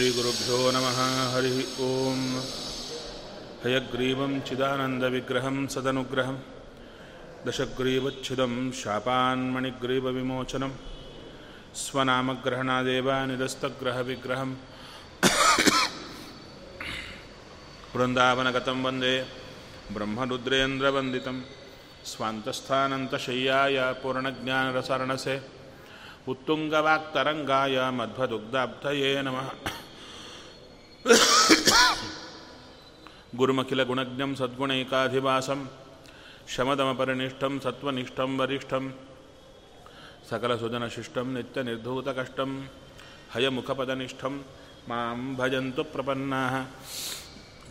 श्रीगुरुभ्यो नमः हरिः ॐ हयग्रीवं चिदानन्दविग्रहं सदनुग्रहं दशग्रीवच्छिदं शापान्मणिग्रीवविमोचनं स्वनामग्रहणादेव निरस्तग्रहविग्रहं वृन्दावनगतं वन्दे ब्रह्मरुद्रेन्द्रवन्दितं स्वान्तस्थानन्तशय्याय पूर्णज्ञानरसरणसे उत्तुङ्गवाक्तरङ्गाय मध्वदुग्धाब्धये नमः ಗುರುಮಖಿಲ ಗುಣಜ್ಞಂ ಸದ್ಗುಣೈಕಾಧಿವಾಸಂ ಶಮದಮಪರಿನಿಷ್ಠಂ ಸತ್ವನಿಷ್ಠಂ ವರಿಷ್ಠಂ ಸಕಲಸುಜನಶಿಷ್ಟಂ ನಿತ್ಯನಿರ್ಧೂತಕಷ್ಟಂ ಹಯಮುಖಪದನಿಷ್ಠಂ ಮಾಂ ಭಜಂತು ಪ್ರಪನ್ನಾ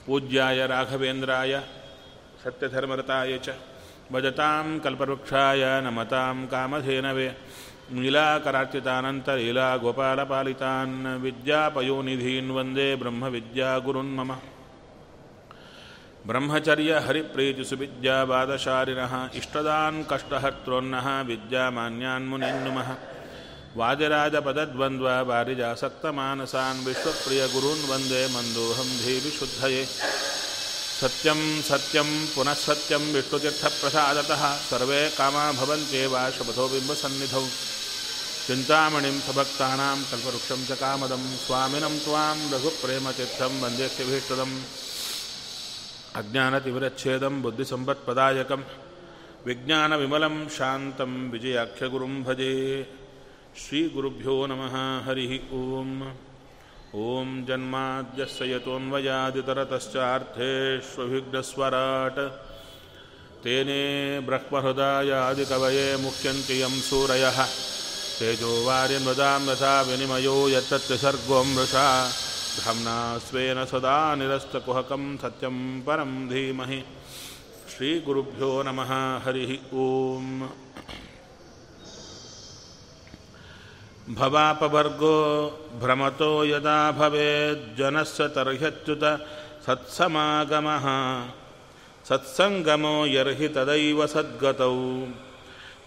ಪೂಜ್ಯಾಯ ರಾಘವೇಂದ್ರಾಯ ಸತ್ಯಧರ್ಮರತಾಯ ಚ ಭಜತಾಂ ಕಲ್ಪವೃಕ್ಷಾಯ ನಮತಾಂ ಕಾಮಧೇನವೇ नीलाकरार्चितानन्तलीलागोपालपालितान् विद्यापयोनिधीन् वन्दे ब्रह्मविद्यागुरुन् मम ब्रह्मचर्यहरिप्रीतिसुविद्यावादशालिनः इष्टदान् कष्टहर्त्रोन्नः विद्यामान्यान् मुनिन्नुमः वादिराजपदद्वन्द्ववारिजासक्तमानसान् विश्वप्रियगुरून् वन्दे मन्दोऽहं धीविशुद्धये। सत्यं सत्यं पुनः सत्यं विष्णुतीर्थप्रसादतः सर्वे कामा भवन्त्येव शपथो बिम्बसन्निधौ चिन्तामणिं सभक्तानां कल्पवृक्षं च कामदं स्वामिनं त्वां रघुप्रेमतीर्थं वन्देत्यभीष्टदम्। अज्ञानतिमिरच्छेदं बुद्धिसम्पत्पदायकं विज्ञानविमलं शान्तं विजयाख्यगुरुं भजे। श्रीगुरुभ्यो नमः, हरिः ओम् ॐ जन्माद्यस्य यतोऽन्वयादितरतश्चार्थेष्वभिघ्नस्वराट् तेने ब्रह्महृदायादिकवये मुख्यन्ति यं सूरयः। तेजोवार्यन्वदां यथा विनिमयो यत्तत्त्रिसर्गो मृषा धाम्ना स्वेन सदा निरस्तकुहकं सत्यं परं धीमहि श्रीगुरुभ्यो नमः हरिः ॐ भवापवर्गो भ्रमतो यदा भवेज्जनस्य तर्ह्यच्युत सत्समागमः सत्सङ्गमो यर्हि तदैव सद्गतौ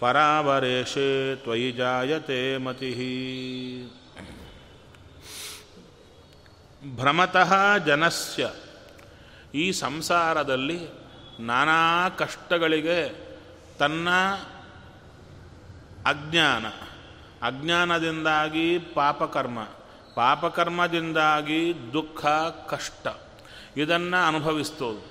परावरेशे त्वयि जायते मतिः ಭ್ರಮತಃ ಜನಸ್ಯ ಈ ಸಂಸಾರದಲ್ಲಿ ನಾನಾ ಕಷ್ಟಗಳಿಗೆ ತನ್ನ ಅಜ್ಞಾನ ಅಜ್ಞಾನದಿಂದಾಗಿ ಪಾಪಕರ್ಮ ಪಾಪಕರ್ಮದಿಂದಾಗಿ ದುಃಖ ಕಷ್ಟ ಇದನ್ನು ಅನುಭವಿಸ್ತೋದು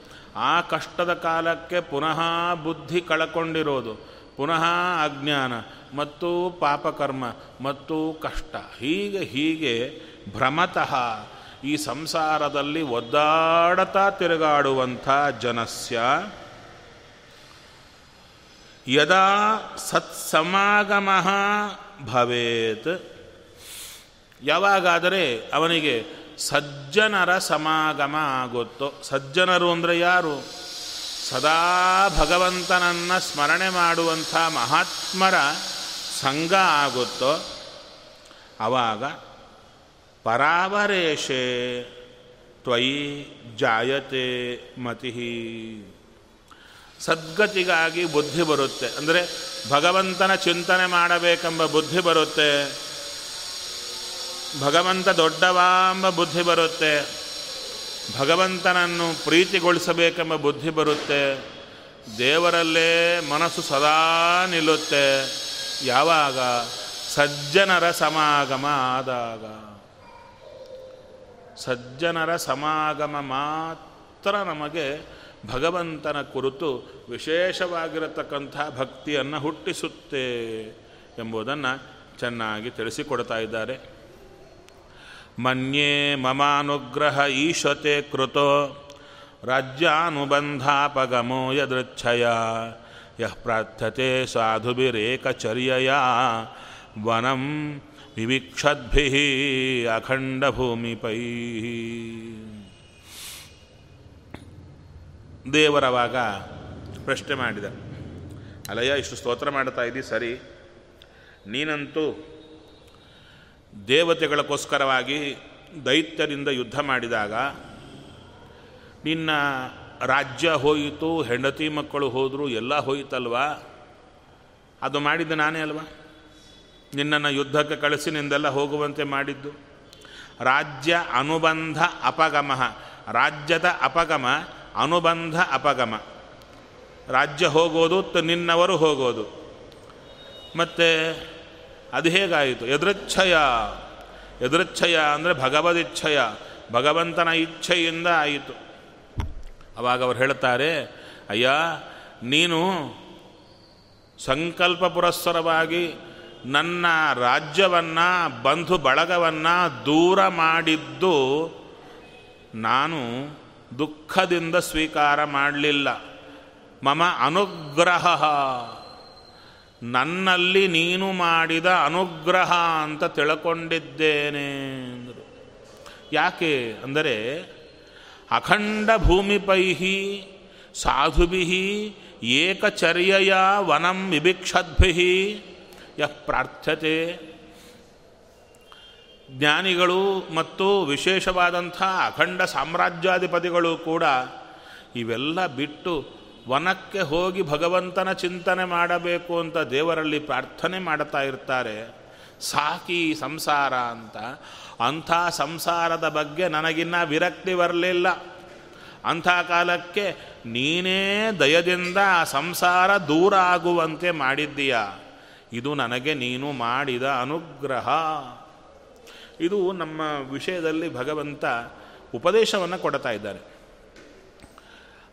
ಆ ಕಷ್ಟದ ಕಾಲಕ್ಕೆ ಪುನಃ ಬುದ್ಧಿ ಕಳಕೊಂಡಿರೋದು ಪುನಃ ಅಜ್ಞಾನ, ಮತ್ತು ಪಾಪಕರ್ಮ, ಮತ್ತು ಕಷ್ಟ. ಹೀಗೆ ಹೀಗೆ ಭ್ರಮತಃ ಈ ಸಂಸಾರದಲ್ಲಿ ಒದ್ದಾಡತಾ ತಿರುಗಾಡುವಂಥ ಜನಸ್ಯ ಯದಾ ಸತ್ಸಮಾಗಮ ಭವೇತ್. ಯಾವಾಗಾದರೆ ಅವನಿಗೆ ಸಜ್ಜನರ ಸಮಾಗಮ ಆಗುತ್ತೋ, ಸಜ್ಜನರು ಅಂದರೆ ಯಾರು? ಸದಾ ಭಗವಂತನನ್ನು ಸ್ಮರಣೆ ಮಾಡುವಂಥ ಮಹಾತ್ಮರ ಸಂಘ ಆಗುತ್ತೋ ಆವಾಗ ಪರಾವರೇಶೆ ತ್ವಯಿ ಜಾಯತೆ ಮತಿ ಸದ್ಗತಿಗಾಗಿ ಬುದ್ಧಿ ಬರುತ್ತೆ. ಅಂದರೆ ಭಗವಂತನ ಚಿಂತನೆ ಮಾಡಬೇಕೆಂಬ ಬುದ್ಧಿ ಬರುತ್ತೆ. ಭಗವಂತ ದೊಡ್ಡವಾ ಎಂಬ ಬುದ್ಧಿ ಬರುತ್ತೆ. ಭಗವಂತನನ್ನು ಪ್ರೀತಿಗೊಳಿಸಬೇಕೆಂಬ ಬುದ್ಧಿ ಬರುತ್ತೆ. ದೇವರಲ್ಲೇ ಮನಸ್ಸು ಸದಾ ನಿಲ್ಲುತ್ತೆ. ಯಾವಾಗ? ಸಜ್ಜನರ ಸಮಾಗಮ ಆದಾಗ. ಸಜ್ಜನರ ಸಮಾಗಮ ಮಾತ್ರ ನಮಗೆ ಭಗವಂತನ ಕುರಿತು ವಿಶೇಷವಾಗಿರತಕ್ಕಂಥ ಭಕ್ತಿಯನ್ನು ಹುಟ್ಟಿಸುತ್ತೆ ಎಂಬುದನ್ನು ಚೆನ್ನಾಗಿ ತಿಳಿಸಿಕೊಡ್ತಾ ಇದ್ದಾರೆ. ಮನ್ಯೇ ಮಮಾನುಗ್ರಹ ಈಶತೆ ಕೃತೋ ರಾಜ್ಯಾನುಬಂಧಾಪಗಮೋ ಯದೃಚ್ಛಯ ಯಃ ಪ್ರಾರ್ಥತೆ ಸಾಧುಭಿರೇಕಚರ್ಯಯ ವನಂ ವಿವಿಕ್ಷದ್ಭಿ ಅಖಂಡ ಅಖಂಡಭೂಮಿಪೈ ದೇವರವಾಗ ಪ್ರಶ್ನೆ ಮಾಡಿದ, ಅಲಯ್ಯ, ಇಷ್ಟು ಸ್ತೋತ್ರ ಮಾಡ್ತಾ ಇದ್ದೀ ಸರಿ. ನೀನಂತೂ ದೇವತೆಗಳಕ್ಕೋಸ್ಕರವಾಗಿ ದೈತ್ಯರಿಂದ ಯುದ್ಧ ಮಾಡಿದಾಗ, ನಿನ್ನ ರಾಜ್ಯ ಹೋಯಿತು, ಹೆಂಡತಿ ಮಕ್ಕಳು ಹೋದರು, ಎಲ್ಲ ಹೋಯಿತಲ್ವಾ? ಅದು ಮಾಡಿದ್ದು ನಾನೇ ಅಲ್ವಾ? ನಿನ್ನನ್ನು ಯುದ್ಧಕ್ಕೆ ಕಳಿಸಿ ನಿಂದೆಲ್ಲ ಹೋಗುವಂತೆ ಮಾಡಿದ್ದು. ರಾಜ್ಯ ಅನುಬಂಧ ಅಪಗಮ. ರಾಜ್ಯದ ಅಪಗಮ ಅನುಬಂಧ ಅಪಗಮ. ರಾಜ್ಯ ಹೋಗೋದು ನಿನ್ನವರು ಹೋಗೋದು. ಮತ್ತು ಅದು ಹೇಗಾಯಿತು? ಎದುರಚ್ಛಯ ಎದುರಚ್ಛಯ ಅಂದರೆ ಭಗವದಿಚ್ಛಯ ಭಗವಂತನ ಇಚ್ಛೆಯಿಂದ ಆಯಿತು. ಅವಾಗ ಅವರು ಹೇಳ್ತಾರೆ ಅಯ್ಯ, ನೀನು ಸಂಕಲ್ಪ ಪುರಸ್ಸರವಾಗಿ ನನ್ನ ರಾಜ್ಯವನ್ನು, ಬಂಧು ಬಳಗವನ್ನು ದೂರ ಮಾಡಿದ್ದು ನಾನು ದುಃಖದಿಂದ ಸ್ವೀಕಾರ ಮಾಡಲಿಲ್ಲ. ಮಮ ಅನುಗ್ರಹ. ನನ್ನಲ್ಲಿ ನೀನು ಮಾಡಿದ ಅನುಗ್ರಹ ಅಂತ ತಿಳ್ಕೊಂಡಿದ್ದೇನೆ ಅಂದರು. ಯಾಕೆ ಅಂದರೆ, ಅಖಂಡ ಭೂಮಿಪೈಹಿ ಸಾಧುಭಿ ಏಕಚರ್ಯಯ ವನಂ ವಿಭಿಕ್ಷದ್ಭಿ ಯಃ ಪ್ರಾರ್ಥ್ಯತೆ. ಜ್ಞಾನಿಗಳು ಮತ್ತು ವಿಶೇಷವಾದಂಥ ಅಖಂಡ ಸಾಮ್ರಾಜ್ಯಾಧಿಪತಿಗಳು ಕೂಡ ಇವೆಲ್ಲ ಬಿಟ್ಟು ವನಕ್ಕೆ ಹೋಗಿ ಭಗವಂತನ ಚಿಂತನೆ ಮಾಡಬೇಕು ಅಂತ ದೇವರಲ್ಲಿ ಪ್ರಾರ್ಥನೆ ಮಾಡ್ತಾ ಇರ್ತಾರೆ. ಸಾಕಿ ಸಂಸಾರ ಅಂತ. ಅಂಥ ಸಂಸಾರದ ಬಗ್ಗೆ ನನಗಿನ್ನ ವಿರಕ್ತಿ ಬರಲಿಲ್ಲ. ಅಂಥ ಕಾಲಕ್ಕೆ ನೀನೇ ದಯದಿಂದ ಆ ಸಂಸಾರ ದೂರ ಆಗುವಂತೆ ಮಾಡಿದ್ದೀಯ? ಇದು ನನಗೆ ನೀನು ಮಾಡಿದ ಅನುಗ್ರಹ. ಇದು ನಮ್ಮ ವಿಷಯದಲ್ಲಿ ಭಗವಂತ ಉಪದೇಶವನ್ನು ಕೊಡ್ತಾ ಇದ್ದಾರೆ.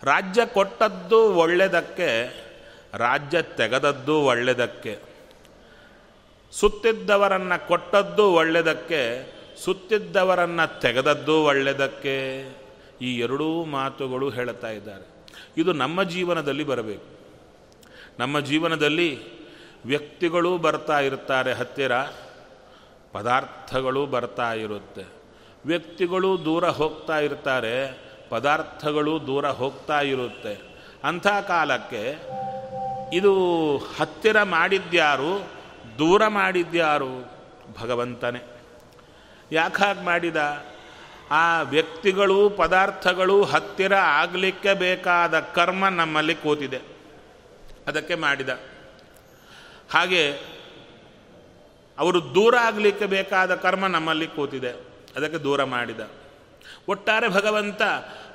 ರಾಜ್ಯ ಕೊಟ್ಟದ್ದು ಒಳ್ಳೆಯದಕ್ಕೆ ರಾಜ್ಯ ತೆಗೆದದ್ದು ಒಳ್ಳೆಯದಕ್ಕೆ ಸುತ್ತಿದ್ದವರನ್ನು ಕೊಟ್ಟದ್ದು ಒಳ್ಳೆಯದಕ್ಕೆ ಸುತ್ತಿದ್ದವರನ್ನು ತೆಗೆದದ್ದು ಒಳ್ಳೆಯದಕ್ಕೆ ಈ ಎರಡೂ ಮಾತುಗಳು ಹೇಳ್ತಾ ಇದ್ದಾರೆ. ಇದು ನಮ್ಮ ಜೀವನದಲ್ಲಿ ಬರಬೇಕು. ನಮ್ಮ ಜೀವನದಲ್ಲಿ ವ್ಯಕ್ತಿಗಳು ಬರ್ತಾ ಇರ್ತಾರೆ, ಹತ್ತಿರ. ಪದಾರ್ಥಗಳು ಬರ್ತಾ ಇರುತ್ತೆ. ವ್ಯಕ್ತಿಗಳು ದೂರ ಹೋಗ್ತಾ ಇರ್ತಾರೆ. ಪದಾರ್ಥಗಳು ದೂರ ಹೋಗ್ತಾ ಇರುತ್ತೆ. ಅಂಥ ಕಾಲಕ್ಕೆ ಇದು ಹತ್ತಿರ ಮಾಡಿದ್ಯಾರು, ದೂರ ಮಾಡಿದ್ಯಾರು? ಭಗವಂತನೇ. ಯಾಕಾಗಿ ಮಾಡಿದ? ಆ ವ್ಯಕ್ತಿಗಳು ಪದಾರ್ಥಗಳು ಹತ್ತಿರ ಆಗಲಿಕ್ಕೆ ಬೇಕಾದ ಕರ್ಮ ನಮ್ಮಲ್ಲಿ ಕೂತಿದೆ. ಅದಕ್ಕೆ ಮಾಡಿದ. ಹಾಗೆ ಅವರು ದೂರ ಆಗಲಿಕ್ಕೆ ಬೇಕಾದ ಕರ್ಮ ನಮ್ಮಲ್ಲಿ ಕೂತಿದೆ. ಅದಕ್ಕೆ ದೂರ ಮಾಡಿದ. ಒಟ್ಟಾರೆ ಭಗವಂತ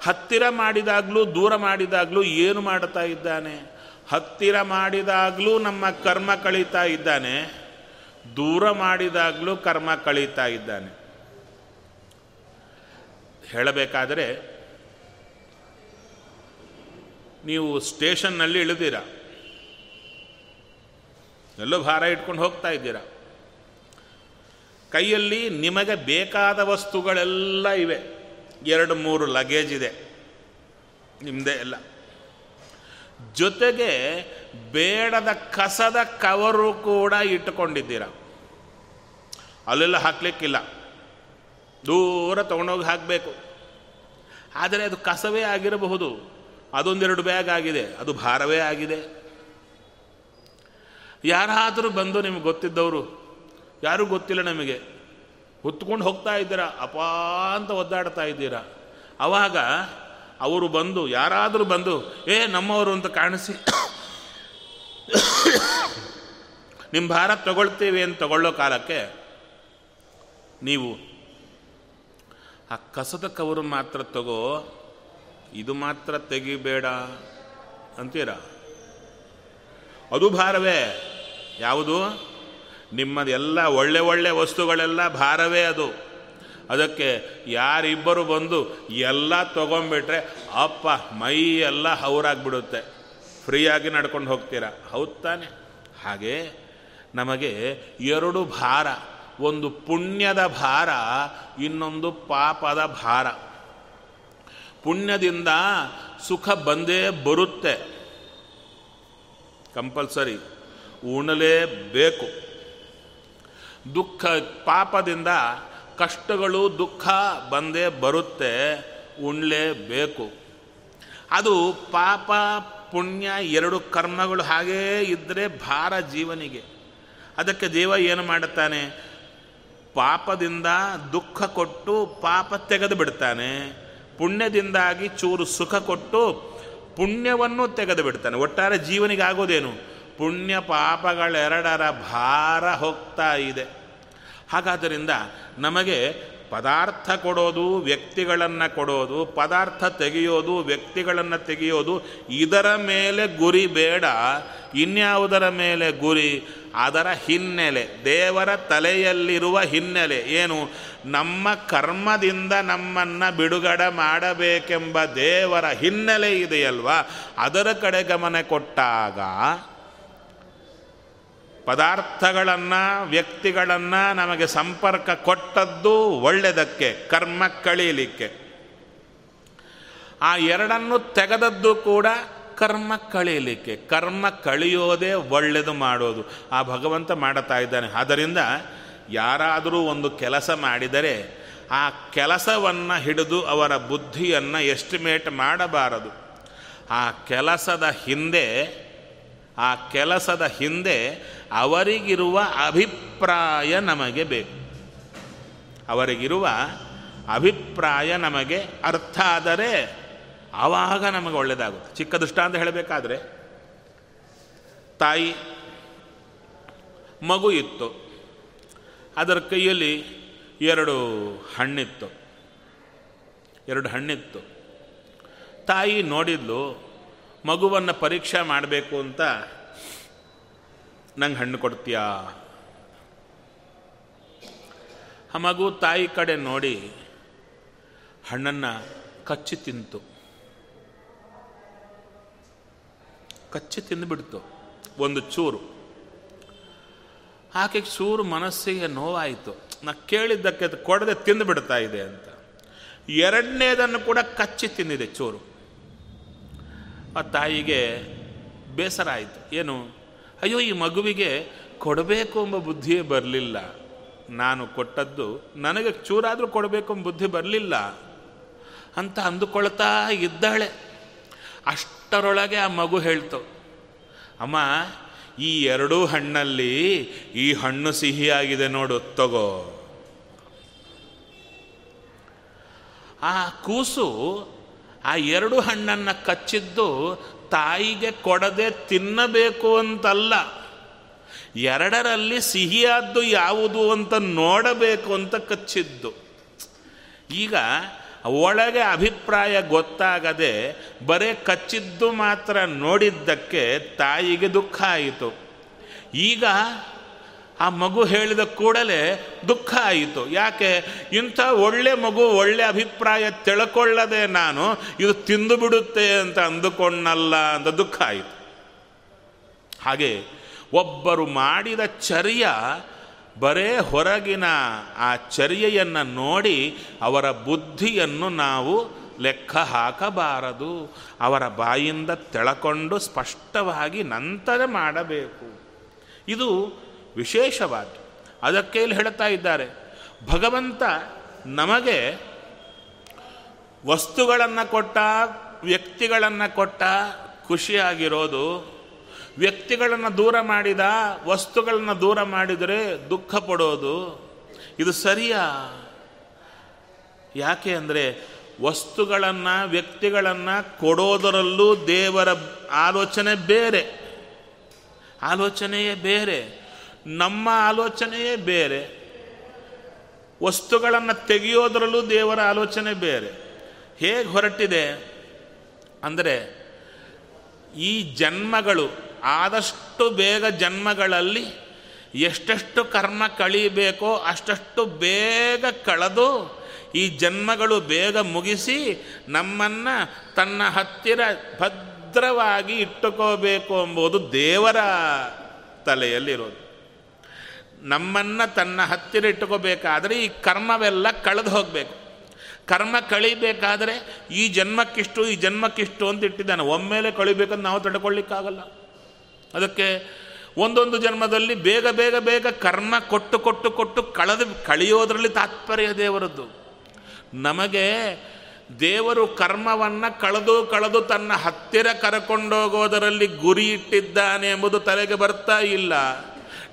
ಹತ್ತಿರ ಮಾಡಿದಾಗಲೂ, ದೂರ ಮಾಡಿದಾಗಲೂ ಏನು ಮಾಡ್ತಾ ಇದ್ದಾನೆ? ಹತ್ತಿರ ಮಾಡಿದಾಗಲೂ ನಮ್ಮ ಕರ್ಮ ಕಳೀತಾ ಇದ್ದಾನೆ. ದೂರ ಮಾಡಿದಾಗಲೂ ಕರ್ಮ ಕಳೀತಾ ಇದ್ದಾನೆ. ಹೇಳಬೇಕಾದರೆ, ನೀವು ಸ್ಟೇಷನ್ನಲ್ಲಿ ಇಳಿದಿರ. ಎಲ್ಲೋ ಭಾರ ಇಟ್ಕೊಂಡು ಹೋಗ್ತಾ ಇದ್ದೀರಾ. ಕೈಯಲ್ಲಿ ನಿಮಗೆ ಬೇಕಾದ ವಸ್ತುಗಳೆಲ್ಲ ಇವೆ. ಎರಡು ಮೂರು ಲಗೇಜ್ ಇದೆ. ನಿಮ್ಮದೇ ಎಲ್ಲ. ಜೊತೆಗೆ ಬೇಡದ ಕಸದ ಕವರು ಕೂಡ ಇಟ್ಟುಕೊಂಡಿದ್ದೀರ? ಅಲ್ಲೆಲ್ಲ ಹಾಕ್ಲಿಕ್ಕಿಲ್ಲ. ದೂರ ತೊಗೊಂಡೋಗಿ ಹಾಕಬೇಕು. ಆದರೆ ಅದು ಕಸವೇ ಆಗಿರಬಹುದು. ಅದೊಂದೆರಡು ಬ್ಯಾಗ್ ಆಗಿದೆ. ಅದು ಭಾರವೇ ಆಗಿದೆ. ಯಾರಾದರೂ ಬಂದು ನಿಮ್ಗೆ ಗೊತ್ತಿದ್ದವರು, ಯಾರೂ ಗೊತ್ತಿಲ್ಲ ನಮಗೆ. ಹೊತ್ಕೊಂಡು ಹೋಗ್ತಾ ಇದ್ದೀರಾ? ಅಪಾ ಅಂತ ಒದ್ದಾಡ್ತಾ ಇದ್ದೀರಾ? ಅವಾಗ ಅವರು ಬಂದು, ಯಾರಾದರೂ ಬಂದು, ಏ, ನಮ್ಮವರು ಅಂತ ಕಾಣಿಸಿ. ನಿಮ್ಮ ಭಾರ ತಗೊಳ್ತೀವಿ ಅಂತ ತಗೊಳ್ಳೋ ಕಾಲಕ್ಕೆ ನೀವು ಆ ಕಸದ ಕವರು ಮಾತ್ರ ತಗೋ, ಇದು ಮಾತ್ರ ತೆಗಿಬೇಡ. ಅಂತೀರ? ಅದು ಭಾರವೇ. ಯಾವುದು? ನಿಮ್ಮದೆಲ್ಲ ಒಳ್ಳೆ ಒಳ್ಳೆ ವಸ್ತುಗಳೆಲ್ಲ ಭಾರವೇ ಅದು. ಅದಕ್ಕೆ ಯಾರಿಬ್ಬರು ಬಂದು ಎಲ್ಲ ತೊಗೊಂಬಿಟ್ರೆ ಅಪ್ಪ ಮೈ ಎಲ್ಲ ಹೌರಾಗ್ಬಿಡುತ್ತೆ. ಫ್ರೀಯಾಗಿ ನಡ್ಕೊಂಡು ಹೋಗ್ತೀರಾ? ಹೌದು ತಾನೆ. ಹಾಗೆ ನಮಗೆ ಎರಡು ಭಾರ, ಒಂದು ಪುಣ್ಯದ ಭಾರ, ಇನ್ನೊಂದು ಪಾಪದ ಭಾರ. ಪುಣ್ಯದಿಂದ ಸುಖ ಬಂದೇ ಬರುತ್ತೆ. ಕಂಪಲ್ಸರಿ, ಉಣಲೇಬೇಕು. ದುಃಖ, ಪಾಪದಿಂದ ಕಷ್ಟಗಳು, ದುಃಖ ಬಂದೇ ಬರುತ್ತೆ ಉಣ್ಲೇಬೇಕು ಅದು ಪಾಪ, ಪುಣ್ಯ ಎರಡು ಕರ್ಮಗಳು ಹಾಗೇ ಇದ್ದರೆ ಭಾರ ಜೀವನಿಗೆ. ಅದಕ್ಕೆ ದೇವ ಏನು ಮಾಡುತ್ತಾನೆ? ಪಾಪದಿಂದ ದುಃಖ ಕೊಟ್ಟು ಪಾಪ ತೆಗೆದು ಬಿಡ್ತಾನೆ. ಪುಣ್ಯದಿಂದಾಗಿ ಚೂರು ಸುಖ ಕೊಟ್ಟು ಪುಣ್ಯವನ್ನು ತೆಗೆದು ಬಿಡ್ತಾನೆ. ಒಟ್ಟಾರೆ ಜೀವನಿಗೆ ಆಗೋದೇನು? ಪುಣ್ಯ ಪಾಪಗಳೆರಡರ ಭಾರ ಹೋಗ್ತಾ ಇದೆ. ಹಾಗಾದ್ದರಿಂದ ನಮಗೆ ಪದಾರ್ಥ ಕೊಡೋದು, ವ್ಯಕ್ತಿಗಳನ್ನು ಕೊಡೋದು, ಪದಾರ್ಥ ತೆಗೆಯೋದು, ವ್ಯಕ್ತಿಗಳನ್ನು ತೆಗೆಯೋದು, ಇದರ ಮೇಲೆ ಗುರಿ ಬೇಡ. ಇನ್ಯಾವುದರ ಮೇಲೆ ಗುರಿ? ಅದರ ಹಿನ್ನೆಲೆ, ದೇವರ ತಲೆಯಲ್ಲಿರುವ ಹಿನ್ನೆಲೆ ಏನು? ನಮ್ಮ ಕರ್ಮದಿಂದ ನಮ್ಮನ್ನು ಬಿಡುಗಡೆ ಮಾಡಬೇಕೆಂಬ ದೇವರ ಹಿನ್ನೆಲೆ ಇದೆಯಲ್ವಾ? ಅದರ ಕಡೆ ಗಮನ ಕೊಟ್ಟಾಗ ಪದಾರ್ಥಗಳನ್ನು, ವ್ಯಕ್ತಿಗಳನ್ನು ನಮಗೆ ಸಂಪರ್ಕ ಕೊಟ್ಟದ್ದು ಒಳ್ಳೆಯದಕ್ಕೆ ಕರ್ಮ ಕಳೀಲಿಕ್ಕೆ. ಆ ಎರಡನ್ನು ತೆಗೆದದ್ದು ಕೂಡ ಕರ್ಮ ಕಳೀಲಿಕ್ಕೆ. ಕರ್ಮ ಕಳೆಯೋದೇ ಒಳ್ಳೆಯದು ಮಾಡೋದು. ಆ ಭಗವಂತ ಮಾಡುತ್ತಾ ಇದ್ದಾನೆ. ಆದ್ದರಿಂದ ಯಾರಾದರೂ ಒಂದು ಕೆಲಸ ಮಾಡಿದರೆ ಆ ಕೆಲಸವನ್ನು ಹಿಡಿದು ಅವರ ಬುದ್ಧಿಯನ್ನು ಎಸ್ಟಿಮೇಟ್ ಮಾಡಬಾರದು. ಆ ಕೆಲಸದ ಹಿಂದೆ, ಆ ಕೆಲಸದ ಹಿಂದೆ ಅವರಿಗಿರುವ ಅಭಿಪ್ರಾಯ ನಮಗೆ ಬೇಕು. ಅವರಿಗಿರುವ ಅಭಿಪ್ರಾಯ ನಮಗೆ ಅರ್ಥ ಆದರೆ ಆವಾಗ ನಮಗೆ ಒಳ್ಳೆಯದಾಗುತ್ತೆ. ಚಿಕ್ಕ ದೃಷ್ಟಾಂತ ಹೇಳಬೇಕಾದ್ರೆ, ತಾಯಿ ಮಗು ಇತ್ತು. ಅದರ ಕೈಯಲ್ಲಿ ಎರಡು ಹಣ್ಣಿತ್ತು. ಎರಡು ಹಣ್ಣಿತ್ತು. ತಾಯಿ ನೋಡಿದ್ಲು, ಮಗುವನ್ನು ಪರೀಕ್ಷೆ ಮಾಡಬೇಕು ಅಂತ ನಂಗೆ ಹಣ್ಣು ಕೊಡ್ತೀಯಾ? ಆ ಮಗು ತಾಯಿ ಕಡೆ ನೋಡಿ ಹಣ್ಣನ್ನು ಕಚ್ಚಿ ತಿಂತು. ಕಚ್ಚಿ ತಿಂದುಬಿಡ್ತು. ಒಂದು ಚೂರು. ಆಕೆಗೆ ಚೂರು ಮನಸ್ಸಿಗೆ ನೋವಾಯಿತು. ನಾ ಕೇಳಿದ್ದಕ್ಕೆ ಕೊಡದೆ ತಿಂದುಬಿಡ್ತಾ ಇದೆ ಅಂತ. ಎರಡನೇದನ್ನು ಕೂಡ ಕಚ್ಚಿ ತಿಂದಿದೆ ಚೂರು. ಆ ತಾಯಿಗೆ ಬೇಸರ ಆಯಿತು. ಏನು? ಅಯ್ಯೋ, ಈ ಮಗುವಿಗೆ ಕೊಡಬೇಕು ಎಂಬ ಬುದ್ಧಿಯೇ ಬರಲಿಲ್ಲ. ನಾನು ಕೊಟ್ಟದ್ದು ನನಗೆ ಚೂರಾದರೂ ಕೊಡಬೇಕು ಎಂಬ ಬುದ್ಧಿ ಬರಲಿಲ್ಲ. ಅಂತ ಅಂದುಕೊಳ್ತಾ ಇದ್ದಾಳೆ. ಅಷ್ಟರೊಳಗೆ ಆ ಮಗು ಹೇಳ್ತು, ಅಮ್ಮ, ಈ ಎರಡೂ ಹಣ್ಣಲ್ಲಿ ಈ ಹಣ್ಣು ಸಿಹಿಯಾಗಿದೆ ನೋಡು, ತಗೋ. ಆ ಕೂಸು ಆ ಎರಡು ಹಣ್ಣನ್ನು ಕಚ್ಚಿದ್ದು ತಾಯಿಗೆ ಕೊಡದೆ ತಿನ್ನಬೇಕು ಅಂತಲ್ಲ, ಎರಡರಲ್ಲಿ ಸಿಹಿಯಾದ್ದು ಯಾವುದು ಅಂತ ನೋಡಬೇಕು ಅಂತ ಕಚ್ಚಿದ್ದು. ಈಗ ಒಳಗೆ ಅಭಿಪ್ರಾಯ ಗೊತ್ತಾಗದೆ ಬರೇ ಕಚ್ಚಿದ್ದು ಮಾತ್ರ ನೋಡಿದ್ದಕ್ಕೆ ತಾಯಿಗೆ ದುಃಖ ಆಯಿತು. ಈಗ ಆ ಮಗು ಹೇಳಿದ ಕೂಡಲೇ ದುಃಖ ಆಯಿತು. ಯಾಕೆ? ಇಂಥ ಒಳ್ಳೆ ಮಗು ಒಳ್ಳೆ ಅಭಿಪ್ರಾಯ ತಿಳ್ಕೊಳ್ಳದೆ ನಾನು ಇದು ತಿಂದು ಬಿಡುತ್ತೆ ಅಂತ ಅಂದುಕೊಂಡಲ್ಲ ಅಂತ ದುಃಖ ಆಯಿತು. ಹಾಗೆ ಒಬ್ಬರು ಮಾಡಿದ ಚರ್ಯ ಬರೇ ಹೊರಗಿನ ಆ ಚರ್ಯೆಯನ್ನು ನೋಡಿ ಅವರ ಬುದ್ಧಿಯನ್ನು ನಾವು ಲೆಕ್ಕ ಹಾಕಬಾರದು. ಅವರ ಬಾಯಿಂದ ತೆಳಕೊಂಡು ಸ್ಪಷ್ಟವಾಗಿ ನಂತರ ಮಾಡಬೇಕು. ಇದು ವಿಶೇಷವಾದ ಅದಕ್ಕೆ ಇಲ್ಲಿ ಹೇಳ್ತಾ ಇದ್ದಾರೆ, ಭಗವಂತ ನಮಗೆ ವಸ್ತುಗಳನ್ನು ಕೊಟ್ಟ, ವ್ಯಕ್ತಿಗಳನ್ನು ಕೊಟ್ಟ ಖುಷಿಯಾಗಿರೋದು, ವ್ಯಕ್ತಿಗಳನ್ನು ದೂರ ಮಾಡಿದ, ವಸ್ತುಗಳನ್ನು ದೂರ ಮಾಡಿದರೆ ದುಃಖ ಪಡೋದು. ಇದು ಸರಿಯಾ? ಯಾಕೆ ಅಂದರೆ ವಸ್ತುಗಳನ್ನು, ವ್ಯಕ್ತಿಗಳನ್ನು ಕೊಡೋದರಲ್ಲೂ ದೇವರ ಆಲೋಚನೆ ಬೇರೆ. ಆಲೋಚನೆಯೇ ಬೇರೆ. ನಮ್ಮ ಆಲೋಚನೆಯೇ ಬೇರೆ. ವಸ್ತುಗಳನ್ನು ತೆಗೆಯೋದರಲ್ಲೂ ದೇವರ ಆಲೋಚನೆ ಬೇರೆ. ಹೇಗೆ ಹೊರಟಿದೆ? ಅಂದರೆ ಈ ಜನ್ಮಗಳು, ಆದಷ್ಟು ಬೇಗ ಜನ್ಮಗಳಲ್ಲಿ ಎಷ್ಟೆಷ್ಟು ಕರ್ಮ ಕಳೀಬೇಕೋ ಅಷ್ಟಷ್ಟು ಬೇಗ ಕಳೆದು ಈ ಜನ್ಮಗಳು ಬೇಗ ಮುಗಿಸಿ ನಮ್ಮನ್ನು ತನ್ನ ಹತ್ತಿರ ಭದ್ರವಾಗಿ ಇಟ್ಟುಕೋಬೇಕು ಎಂಬುದು ದೇವರ ತಲೆಯಲ್ಲಿರೋದು. ನಮ್ಮನ್ನು ತನ್ನ ಹತ್ತಿರ ಇಟ್ಟುಕೋಬೇಕಾದರೆ ಈ ಕರ್ಮವೆಲ್ಲ ಕಳೆದು ಹೋಗಬೇಕು. ಕರ್ಮ ಕಳಿಬೇಕಾದರೆ ಈ ಜನ್ಮಕ್ಕಿಷ್ಟು ಈ ಜನ್ಮಕ್ಕಿಷ್ಟು ಅಂತ ಇಟ್ಟಿದ್ದಾನೆ. ಒಮ್ಮೆಲೆ ಕಳಿಬೇಕಂತ ನಾವು ತಡ್ಕೊಳ್ಳಿಕ್ಕಾಗಲ್ಲ. ಅದಕ್ಕೆ ಒಂದೊಂದು ಜನ್ಮದಲ್ಲಿ ಬೇಗ ಬೇಗ ಬೇಗ ಕರ್ಮ ಕೊಟ್ಟು ಕೊಟ್ಟು ಕೊಟ್ಟು ಕಳೆದು ಕಳೆಯೋದರಲ್ಲಿ ತಾತ್ಪರ್ಯ ದೇವರದ್ದು. ನಮಗೆ ದೇವರು ಕರ್ಮವನ್ನು ಕಳೆದು ಕಳೆದು ತನ್ನ ಹತ್ತಿರ ಕರಕೊಂಡೋಗೋದರಲ್ಲಿ ಗುರಿ ಇಟ್ಟಿದ್ದಾನೆ ಎಂಬುದು ತಲೆಗೆ ಬರ್ತಾ ಇಲ್ಲ.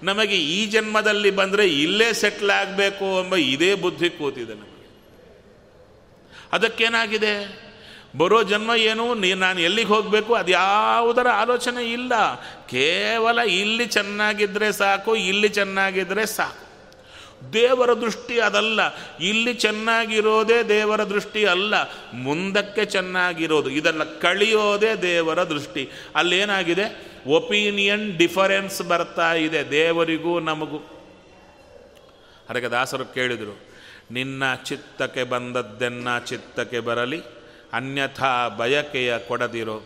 ನಮಗೆ ಈ ಜನ್ಮದಲ್ಲಿ ಬಂದರೆ ಇಲ್ಲೇ ಸೆಟ್ಲ್ ಆಗಬೇಕು ಎಂಬ ಇದೇ ಬುದ್ಧಿ ಕೂತಿದೆ ನಮಗೆ. ಅದಕ್ಕೇನಾಗಿದೆ? ಬರೋ ಜನ್ಮ ಏನು? ನೀ ನಾನು ಎಲ್ಲಿಗೆ ಹೋಗಬೇಕು? ಅದು ಯಾವುದರ ಆಲೋಚನೆ ಇಲ್ಲ. ಕೇವಲ ಇಲ್ಲಿ ಚೆನ್ನಾಗಿದ್ದರೆ ಸಾಕು, ಇಲ್ಲಿ ಚೆನ್ನಾಗಿದ್ದರೆ ಸಾಕು. ದೇವರ ದೃಷ್ಟಿ ಅದಲ್ಲ. ಇಲ್ಲಿ ಚೆನ್ನಾಗಿರೋದೇ ದೇವರ ದೃಷ್ಟಿ ಅಲ್ಲ. ಮುಂದಕ್ಕೆ ಚೆನ್ನಾಗಿರೋದು. ಇದೆಲ್ಲ ಕಳಿಯೋದೇ ದೇವರ ದೃಷ್ಟಿ. ಅಲ್ಲೇನಾಗಿದೆ? ಒಪಿನಿಯನ್ ಡಿಫರೆನ್ಸ್ ಬರ್ತಾ ಇದೆ. ದೇವರಿಗೂ ನಮಗೂ. ಅದಕ್ಕೆ ದಾಸರು ಕೇಳಿದರು, ನಿನ್ನ ಚಿತ್ತಕ್ಕೆ ಬಂದದ್ದೆನ್ನ ಚಿತ್ತಕ್ಕೆ ಬರಲಿ, ಅನ್ಯಥಾ ಬಯಕೆಯ ಕೊಡದಿರೋ.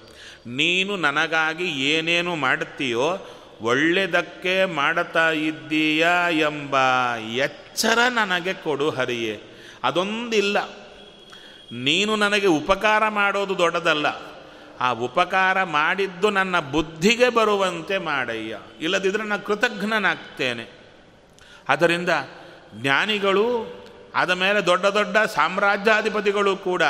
ನೀನು ನನಗಾಗಿ ಏನೇನು ಮಾಡುತ್ತೀಯೋ ಒಳ್ಳೆಯದಕ್ಕೆ ಮಾಡುತ್ತಾ ಇದ್ದೀಯಾ ಎಂಬ ಎಚ್ಚರ ನನಗೆ ಕೊಡು ಹರಿಯೇ. ಅದೊಂದಿಲ್ಲ. ನೀನು ನನಗೆ ಉಪಕಾರ ಮಾಡೋದು ದೊಡ್ಡದಲ್ಲ. ಆ ಉಪಕಾರ ಮಾಡಿದ್ದು ನನ್ನ ಬುದ್ಧಿಗೆ ಬರುವಂತೆ ಮಾಡಯ್ಯ. ಇಲ್ಲದಿದ್ದರೆ ನಾನು ಕೃತಜ್ಞನಾಗ್ತೇನೆ. ಅದರಿಂದ ಜ್ಞಾನಿಗಳು, ಆದ ಮೇಲೆ ದೊಡ್ಡ ದೊಡ್ಡ ಸಾಮ್ರಾಜ್ಯಾಧಿಪತಿಗಳು ಕೂಡ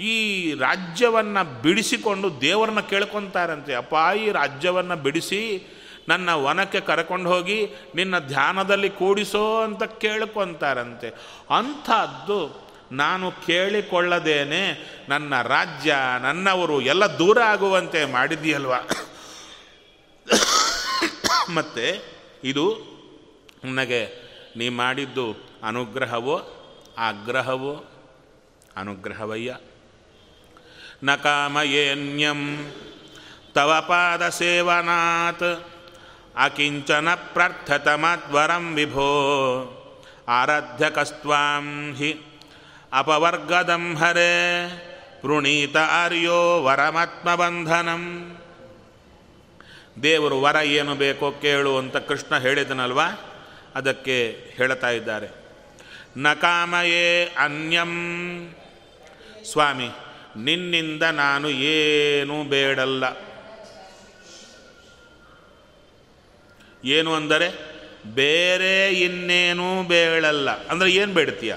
ಈ ರಾಜ್ಯವನ್ನು ಬಿಡಿಸಿಕೊಂಡು ದೇವರನ್ನ ಕೇಳ್ಕೊತಾರಂತೆ. ಅಪ್ಪ, ಈ ರಾಜ್ಯವನ್ನು ಬಿಡಿಸಿ ನನ್ನ ವನಕ್ಕೆ ಕರ್ಕೊಂಡು ಹೋಗಿ ನಿನ್ನ ಧ್ಯಾನದಲ್ಲಿ ಕೂಡಿಸೋ ಅಂತ ಕೇಳ್ಕೊತಾರಂತೆ. ಅಂಥದ್ದು ನಾನು ಕೇಳಿಕೊಳ್ಳದೇನೆ ನನ್ನ ರಾಜ್ಯ, ನನ್ನವರು ಎಲ್ಲ ದೂರ ಆಗುವಂತೆ ಮಾಡಿದೆಯಲ್ವ ಮತ್ತು ಇದು ನನಗೆ ನೀ ಮಾಡಿದ್ದು ಅನುಗ್ರಹವೋ, ಆಗ್ರಹವೋ? ಅನುಗ್ರಹವಯ್ಯ. ನ ಕಾಮಯೇನ್ಯಂ ತವ ಪಾದ ಸೇವನಾತ್. ಅಕಿಂಚನ ಪ್ರಾರ್ಥತಮದ್ವರಂ ವಿಭೋ ಆರಾಧ್ಯ ಕಸ್ವಾಂ ಹಿ ಅಪವರ್ಗದಂ ಹರೇ ಪೃಣೀತ ಆರ್ಯೋ ವರಮಾತ್ಮಬಂಧನಂ ದೇವರು ವರ ಏನು ಬೇಕೋ ಕೇಳು ಅಂತ ಕೃಷ್ಣ ಹೇಳಿದನಲ್ವಾ? ಅದಕ್ಕೆ ಹೇಳ್ತಾ ಇದ್ದಾರೆ. ನ ಕಾಮಯೇ ಅನ್ಯಂ. ಸ್ವಾಮಿ, ನಿನ್ನಿಂದ ನಾನು ಏನೂ ಬೇಡಲ್ಲ. ಏನು ಅಂದರೆ ಬೇರೆ ಇನ್ನೇನೂ ಬೇಳಲ್ಲ ಅಂದರೆ ಏನು ಬೇಡ್ತೀಯ?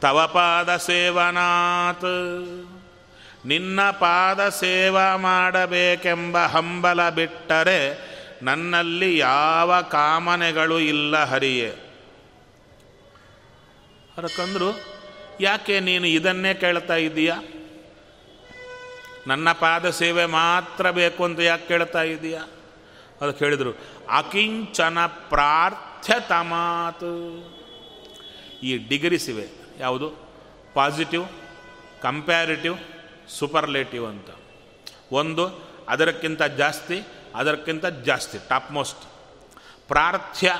ತವ ಪಾದ ಸೇವನಾತ್. ನಿನ್ನ ಪಾದ ಸೇವಾ ಮಾಡಬೇಕೆಂಬ ಹಂಬಲ ಬಿಟ್ಟರೆ ನನ್ನಲ್ಲಿ ಯಾವ ಕಾಮನೆಗಳು ಇಲ್ಲ ಹರಿಯೇ. ಅದಕ್ಕಂದ್ರು ಯಾಕೆ ನೀನು ಇದನ್ನೇ ಕೇಳ್ತಾ ಇದ್ದೀಯಾ? ನನ್ನ ಪಾದ ಸೇವೆ ಮಾತ್ರ ಬೇಕು ಅಂತ ಯಾಕೆ ಕೇಳ್ತಾ ಇದ್ದೀಯಾ? ಅದಕ್ಕೆ ಹೇಳಿದರು, ಅಕಿಂಚನ ಪ್ರಾರ್ಥ್ಯತಮಾತ್. ಈ ಡಿಗ್ರೀಸ್ ಇವೆ. ಯಾವುದು? ಪಾಸಿಟಿವ್, ಕಂಪ್ಯಾರಿಟಿವ್, ಸೂಪರ್ಲೇಟಿವ್ ಅಂತ. ಒಂದು ಅದಕ್ಕಿಂತ ಜಾಸ್ತಿ ಅದಕ್ಕಿಂತ ಜಾಸ್ತಿ, ಟಾಪ್ ಮೋಸ್ಟ್. ಪ್ರಾರ್ಥ್ಯ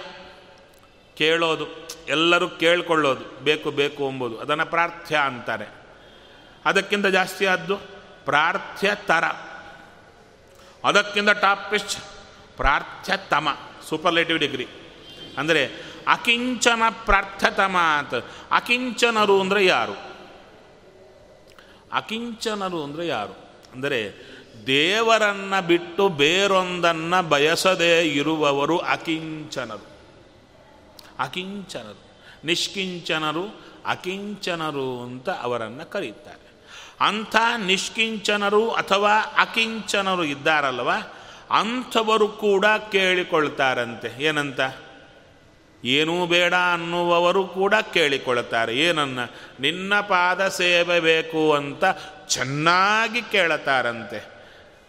ಕೇಳೋದು, ಎಲ್ಲರೂ ಕೇಳ್ಕೊಳ್ಳೋದು, ಬೇಕು ಬೇಕು ಎಂಬುದು ಅದನ್ನು ಪ್ರಾರ್ಥ್ಯ ಅಂತಾರೆ. ಅದಕ್ಕಿಂತ ಜಾಸ್ತಿ ಆದ್ದು ಪ್ರಾರ್ಥ್ಯ ತರ ಅದಕ್ಕಿಂತ ಟಾಪ್ ಪಿಚ್ ಪ್ರಾರ್ಥ್ಯ ತಮ ಸೂಪರ್ಲೇಟಿವ್ ಡಿಗ್ರಿ ಅಂದರೆ ಅಕಿಂಚನ ಪ್ರಾರ್ಥತಮಾತ್ ಅಕಿಂಚನರು ಅಂದರೆ ಯಾರು? ಅಕಿಂಚನರು ಅಂದರೆ ಯಾರು? ಅಂದರೆ ದೇವರನ್ನು ಬಿಟ್ಟು ಬೇರೊಂದನ್ನು ಬಯಸದೇ ಇರುವವರು ಅಕಿಂಚನರು. ಅಕಿಂಚನರು. ನಿಷ್ಕಿಂಚನರು, ಅಕಿಂಚನರು ಅಂತ ಅವರನ್ನು ಕರೀತಾರೆ. ಅಂಥ ನಿಷ್ಕಿಂಚನರು ಅಥವಾ ಅಕಿಂಚನರು ಇದ್ದಾರಲ್ವ ಅಂಥವರು ಕೂಡ ಕೇಳಿಕೊಳ್ತಾರಂತೆ. ಏನಂತ? ಏನೂ ಬೇಡ ಅನ್ನುವವರು ಕೂಡ ಕೇಳಿಕೊಳ್ತಾರೆ. ಏನನ್ನ? ನಿನ್ನ ಪಾದ ಸೇವೆ ಬೇಕು ಅಂತ ಚೆನ್ನಾಗಿ ಕೇಳುತ್ತಾರಂತೆ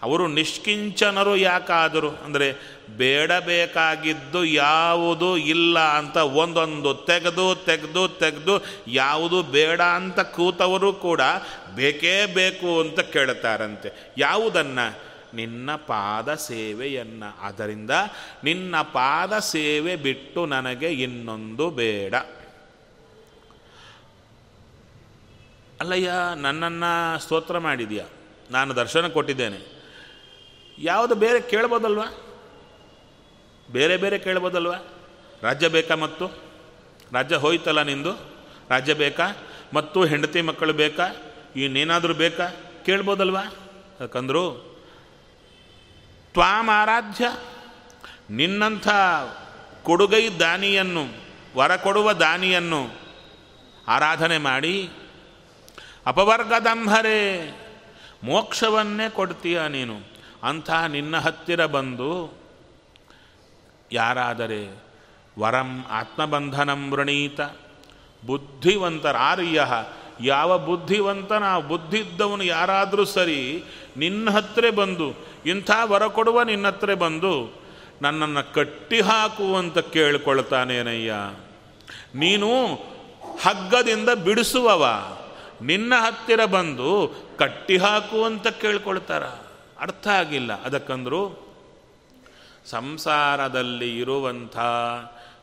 ಅವರು ನಿಷ್ಕಿಂಚನರು ಯಾಕಾದರು? ಅಂದರೆ ಬೇಡಬೇಕಾಗಿದ್ದು ಯಾವುದು ಇಲ್ಲ ಅಂತ ಒಂದೊಂದು ತೆಗೆದು ತೆಗೆದು ತೆಗೆದು ಯಾವುದು ಬೇಡ ಅಂತ ಕೂತವರು ಕೂಡ ಬೇಕೇ ಬೇಕು ಅಂತ ಕೇಳುತ್ತಾರಂತೆ ಯಾವುದನ್ನು? ನಿನ್ನ ಪಾದ ಸೇವೆಯನ್ನು. ಆದ್ದರಿಂದ ನಿನ್ನ ಪಾದ ಸೇವೆ ಬಿಟ್ಟು ನನಗೆ ಇನ್ನೊಂದು ಬೇಡ. ಅಲ್ಲಯ್ಯ, ನನ್ನನ್ನು ಸ್ತೋತ್ರ ಮಾಡಿದೆಯಾ? ನಾನು ದರ್ಶನ ಕೊಟ್ಟಿದ್ದೇನೆ. ಯಾವುದು ಬೇರೆ ಕೇಳ್ಬೋದಲ್ವಾ? ಬೇರೆ ಬೇರೆ ಕೇಳ್ಬೋದಲ್ವಾ? ರಾಜ್ಯ ಬೇಕಾ ಮತ್ತು? ರಾಜ್ಯ ಹೋಯ್ತಲ್ಲ ನಿಂದು? ರಾಜ್ಯ ಬೇಕಾ? ಮತ್ತು ಹೆಂಡತಿ ಮಕ್ಕಳು ಬೇಕಾ? ಇನ್ನೇನಾದರೂ ಬೇಕಾ? ಕೇಳ್ಬೋದಲ್ವಾ? ಯಾಕಂದ್ರು ತ್ವಾಂ ಆರಾಧ್ಯ. ನಿನ್ನಂಥ ಕೊಡುಗೈ ದಾನಿಯನ್ನು ವರ ಕೊಡುವ ದಾನಿಯನ್ನು ಆರಾಧನೆ ಮಾಡಿ, ಅಪವರ್ಗದಂಹರೇ, ಮೋಕ್ಷವನ್ನೇ ಕೊಡ್ತೀಯ ನೀನು. ಅಂಥ ನಿನ್ನ ಹತ್ತಿರ ಬಂದು ಯಾರಾದರೆ ವರಂ ಆತ್ಮಬಂಧನಂ ವೃಣೀತ. ಬುದ್ಧಿವಂತರಾರ್ಯ. ಯಾವ ಬುದ್ಧಿವಂತನ ಬುದ್ಧಿ ಇದ್ದವನು ಯಾರಾದರೂ ಸರಿ ನಿನ್ನ ಹತ್ರ ಬಂದು, ಇಂಥ ವರ ಕೊಡುವ ನಿನ್ನ ಹತ್ರ ಬಂದು, ನನ್ನನ್ನು ಕಟ್ಟಿ ಹಾಕು ಅಂತ ಕೇಳಿಕೊಳ್ತಾನೇನಯ್ಯ ನೀನು ಹಗ್ಗದಿಂದ ಬಿಡಿಸುವವ. ನಿನ್ನ ಹತ್ತಿರ ಬಂದು ಕಟ್ಟಿ ಹಾಕು ಅಂತ ಕೇಳ್ಕೊಳ್ತಾರ. ಅರ್ಥ ಆಗಿಲ್ಲ. ಅದಕ್ಕಂದ್ರು, ಸಂಸಾರದಲ್ಲಿ ಇರುವಂಥ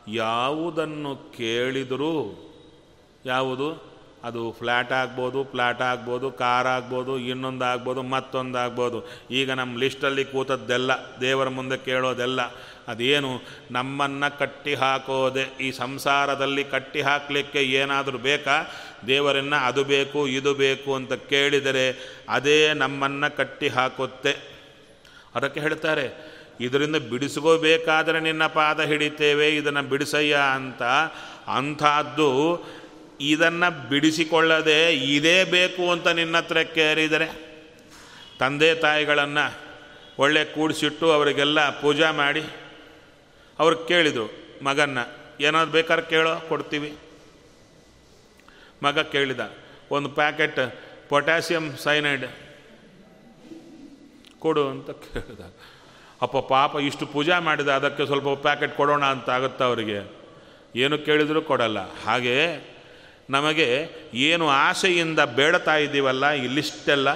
ಯಾವುದನ್ನು ಕೇಳಿದರೂ, ಯಾವುದು? ಅದು ಫ್ಲ್ಯಾಟ್ ಆಗ್ಬೋದು ಫ್ಲ್ಯಾಟ್ ಆಗ್ಬೋದು, ಕಾರ್ ಆಗ್ಬೋದು ಇನ್ನೊಂದು ಆಗ್ಬೋದು ಮತ್ತೊಂದು ಆಗ್ಬೋದು ಈಗ ನಮ್ಮ ಲಿಸ್ಟಲ್ಲಿ ಕೂತದ್ದೆಲ್ಲ, ದೇವರ ಮುಂದೆ ಕೇಳೋದೆಲ್ಲ, ಅದೇನು ನಮ್ಮನ್ನು ಕಟ್ಟಿ ಹಾಕೋದೆ. ಈ ಸಂಸಾರದಲ್ಲಿ ಕಟ್ಟಿ ಹಾಕಲಿಕ್ಕೆ ಏನಾದರೂ ಬೇಕಾ? ದೇವರನ್ನು ಅದು ಬೇಕು, ಇದು ಬೇಕು ಅಂತ ಕೇಳಿದರೆ ಅದೇ ನಮ್ಮನ್ನು ಕಟ್ಟಿ ಹಾಕುತ್ತೆ. ಅದಕ್ಕೆ ಹೇಳ್ತಾರೆ, ಇದರಿಂದ ಬಿಡಿಸ್ಕೋಬೇಕಾದರೆ ನಿನ್ನ ಪಾದ ಹಿಡಿತೇವೆ, ಇದನ್ನು ಬಿಡಿಸಯ್ಯ ಅಂತ. ಅಂಥದ್ದು ಇದನ್ನು ಬಿಡಿಸಿಕೊಳ್ಳದೆ ಇದೇ ಬೇಕು ಅಂತ ನಿನ್ನ ಹತ್ರ ಕೇರಿದರೆ, ತಂದೆ ತಾಯಿಗಳನ್ನು ಒಳ್ಳೆ ಕೂಡಿಸಿಟ್ಟು ಅವರಿಗೆಲ್ಲ ಪೂಜಾ ಮಾಡಿ, ಅವ್ರು ಕೇಳಿದರು, ಮಗನ್ನ, ಏನಾದ್ರು ಬೇಕಾದ್ರೆ ಕೇಳೋ, ಕೊಡ್ತೀವಿ. ಮಗ ಕೇಳಿದ, ಒಂದು ಪ್ಯಾಕೆಟ್ ಪೊಟ್ಯಾಸಿಯಂ ಸೈನೈಡ್ ಕೊಡು ಅಂತ ಕೇಳಿದ. ಅಪ್ಪ, ಪಾಪ, ಇಷ್ಟು ಪೂಜಾ ಮಾಡಿದ, ಅದಕ್ಕೆ ಸ್ವಲ್ಪ ಪ್ಯಾಕೆಟ್ ಕೊಡೋಣ ಅಂತ ಆಗುತ್ತಾ ಅವರಿಗೆ? ಏನು ಕೇಳಿದರೂ ಕೊಡಲ್ಲ. ಹಾಗೆ ನಮಗೆ ಏನು ಆಸೆಯಿಂದ ಬೇಡತಾ ಇದ್ದೀವಲ್ಲ, ಇಲ್ಲಿಷ್ಟೆಲ್ಲ?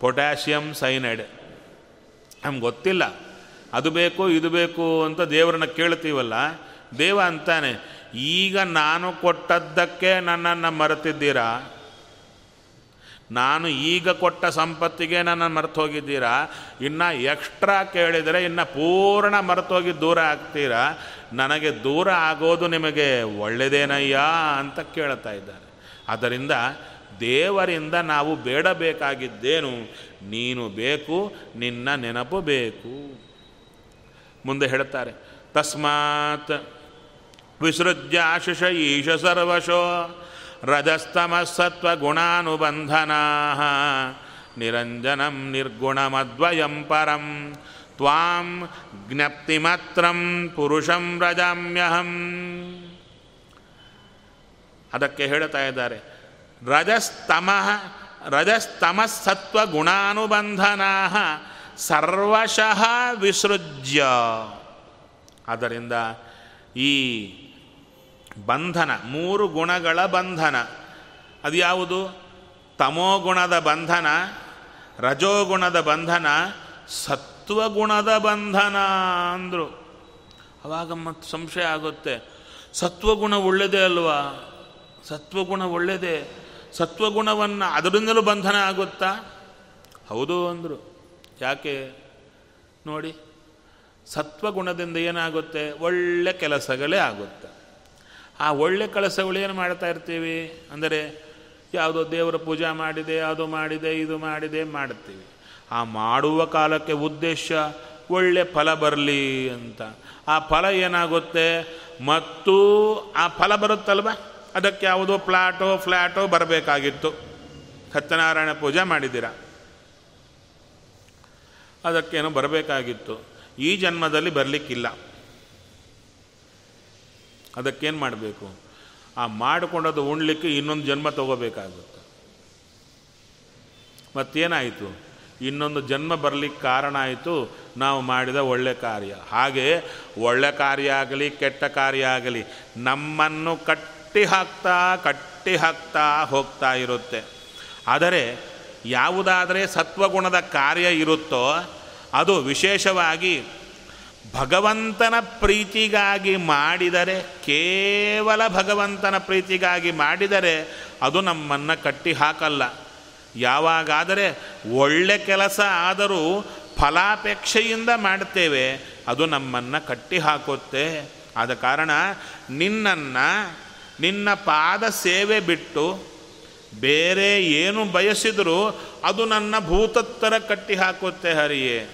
Potassium cyanide. ನಮ್ಗೆ ಗೊತ್ತಿಲ್ಲ. ಅದು ಬೇಕು, ಇದು ಬೇಕು ಅಂತ ದೇವರನ್ನ ಕೇಳ್ತೀವಲ್ಲ? ದೇವ ಅಂತಾನೆ, ಈಗ ನಾನು ಕೊಟ್ಟದ್ದಕ್ಕೆ ನನ್ನನ್ನು ಮರೆತಿದ್ದೀರಾ? ನಾನು ಈಗ ಕೊಟ್ಟ ಸಂಪತ್ತಿಗೆ ನನ್ನನ್ನು ಮರೆತು ಹೋಗಿದ್ದೀರಾ ಇನ್ನು ಎಕ್ಸ್ಟ್ರಾ ಕೇಳಿದರೆ ಇನ್ನು ಪೂರ್ಣ ಮರೆತೋಗಿ ದೂರ ಆಗ್ತೀರಾ? ನನಗೆ ದೂರ ಆಗೋದು ನಿಮಗೆ ಒಳ್ಳೆಯದೇನಯ್ಯ ಅಂತ ಕೇಳ್ತಾ ಇದ್ದಾರೆ. ಆದ್ದರಿಂದ ದೇವರಿಂದ ನಾವು ಬೇಡಬೇಕಾಗಿದ್ದೇನು? ನೀನು ಬೇಕು, ನಿನ್ನ ನೆನಪು ಬೇಕು. ಮುಂದೆ ಹೇಳ್ತಾರೆ, ತಸ್ಮಾತ್ ವಿಸೃಜ್ಯ ಆಶಿಷ ಈಶ ಸರ್ವಶೋ ರಜಸ್ತಮಸತ್ವಗುಣಾನುಬಂಧನಾ ನಿರಂಜನಂ ನಿರ್ಗುಣಮದ್ವಯಂ ಪರಂ ತ್ವಾಂ ಜ್ಞಪ್ತಿಮಾತ್ರಂ ಪುರುಷಂ ರಜಾಮ್ಯಹಂ ಅದಕ್ಕೆ ಹೇಳ್ತಾ ಇದ್ದಾರೆ, ರಜಸ್ತಮ ರಜಸ್ತಮಸತ್ವಗುಣಾನುಬಂಧನಾ ಸರ್ವಶಃ ವಿಸೃಜ್ಯ. ಆದ್ದರಿಂದ ಈ ಬಂಧನ, ಮೂರು ಗುಣಗಳ ಬಂಧನ, ಅದು ಯಾವುದು? ತಮೋಗುಣದ ಬಂಧನ, ರಜೋಗುಣದ ಬಂಧನ ಸತ್ವಗುಣದ ಬಂಧನ ಅಂದರು. ಅವಾಗ ಮತ್ತು ಸಂಶಯ ಆಗುತ್ತೆ. ಸತ್ವಗುಣ ಒಳ್ಳೆಯದೇ ಅಲ್ವಾ? ಸತ್ವಗುಣ ಒಳ್ಳೆಯದೇ ಸತ್ವಗುಣವನ್ನು ಅದರಿಂದಲೂ ಬಂಧನ ಆಗುತ್ತಾ? ಹೌದು ಅಂದರು. ಯಾಕೆ? ನೋಡಿ ಸತ್ವಗುಣದಿಂದ ಏನಾಗುತ್ತೆ? ಒಳ್ಳೆ ಕೆಲಸಗಳೇ ಆಗುತ್ತೆ. ಆ ಒಳ್ಳೆ ಕೆಲಸಗಳು ಏನು ಮಾಡ್ತಾ ಇರ್ತೀವಿ? ಅಂದರೆ ಯಾವುದೋ ದೇವರ ಪೂಜಾ ಮಾಡಿದೆ, ಅದು ಮಾಡಿದೆ, ಇದು ಮಾಡಿದೆ ಮಾಡ್ತೀವಿ. ಆ ಮಾಡುವ ಕಾಲಕ್ಕೆ ಉದ್ದೇಶ ಒಳ್ಳೆ ಫಲ ಬರಲಿ ಅಂತ. ಆ ಫಲ ಏನಾಗುತ್ತೆ? ಮತ್ತು ಆ ಫಲ ಬರುತ್ತಲ್ವ? ಅದಕ್ಕೆ ಯಾವುದೋ ಪ್ಲಾಟೋ ಫ್ಲ್ಯಾಟೋ ಬರಬೇಕಾಗಿತ್ತು. ಸತ್ಯನಾರಾಯಣ ಪೂಜೆ ಮಾಡಿದ್ದೀರ. ಅದಕ್ಕೇನೋ ಬರಬೇಕಾಗಿತ್ತು. ಈ ಜನ್ಮದಲ್ಲಿ ಬರಲಿಕ್ಕಿಲ್ಲ. ಅದಕ್ಕೇನು ಮಾಡಬೇಕು? ಆ ಮಾಡಿಕೊಂಡದು ಉಣ್ಲಿಕ್ಕೆ ಇನ್ನೊಂದು ಜನ್ಮ ತಗೋಬೇಕಾಗುತ್ತೆ. ಮತ್ತೇನಾಯಿತು? ಇನ್ನೊಂದು ಜನ್ಮ ಬರಲಿಕ್ಕೆ ಕಾರಣ ಆಯಿತು ನಾವು ಮಾಡಿದ ಒಳ್ಳೆ ಕಾರ್ಯ. ಹಾಗೆ ಒಳ್ಳೆ ಕಾರ್ಯ ಆಗಲಿ, ಕೆಟ್ಟ ಕಾರ್ಯ ಆಗಲಿ, ನಮ್ಮನ್ನು ಕಟ್ಟಿ ಹಾಕ್ತಾ ಕಟ್ಟಿ ಹಾಕ್ತಾ ಹೋಗ್ತಾ ಇರುತ್ತೆ. ಆದರೆ ಯಾವುದಾದರೆ ಸತ್ವಗುಣದ ಕಾರ್ಯ ಇರುತ್ತೋ, ಅದು ವಿಶೇಷವಾಗಿ ಭಗವಂತನ ಪ್ರೀತಿಗಾಗಿ ಮಾಡಿದರೆ, ಕೇವಲ ಭಗವಂತನ ಪ್ರೀತಿಗಾಗಿ ಮಾಡಿದರೆ ಅದು ನಮ್ಮನ್ನು ಕಟ್ಟಿ ಹಾಕಲ್ಲ. ಯಾವಾಗಾದರೆ ಒಳ್ಳೆ ಕೆಲಸ ಆದರೂ ಫಲಾಪೇಕ್ಷೆಯಿಂದ ಮಾಡ್ತೇವೆ ಅದು ನಮ್ಮನ್ನು ಕಟ್ಟಿ ಹಾಕುತ್ತೆ ಆದ ಕಾರಣ ನಿನ್ನನ್ನು, ನಿನ್ನ ಪಾದ ಸೇವೆ ಬಿಟ್ಟು ಬೇರೆ ಏನು ಬಯಸಿದರೂ ಅದು ನನ್ನ ಭೂತತ್ತರ ಕಟ್ಟಿ ಹಾಕುತ್ತೆ ಹರಿಯೇ.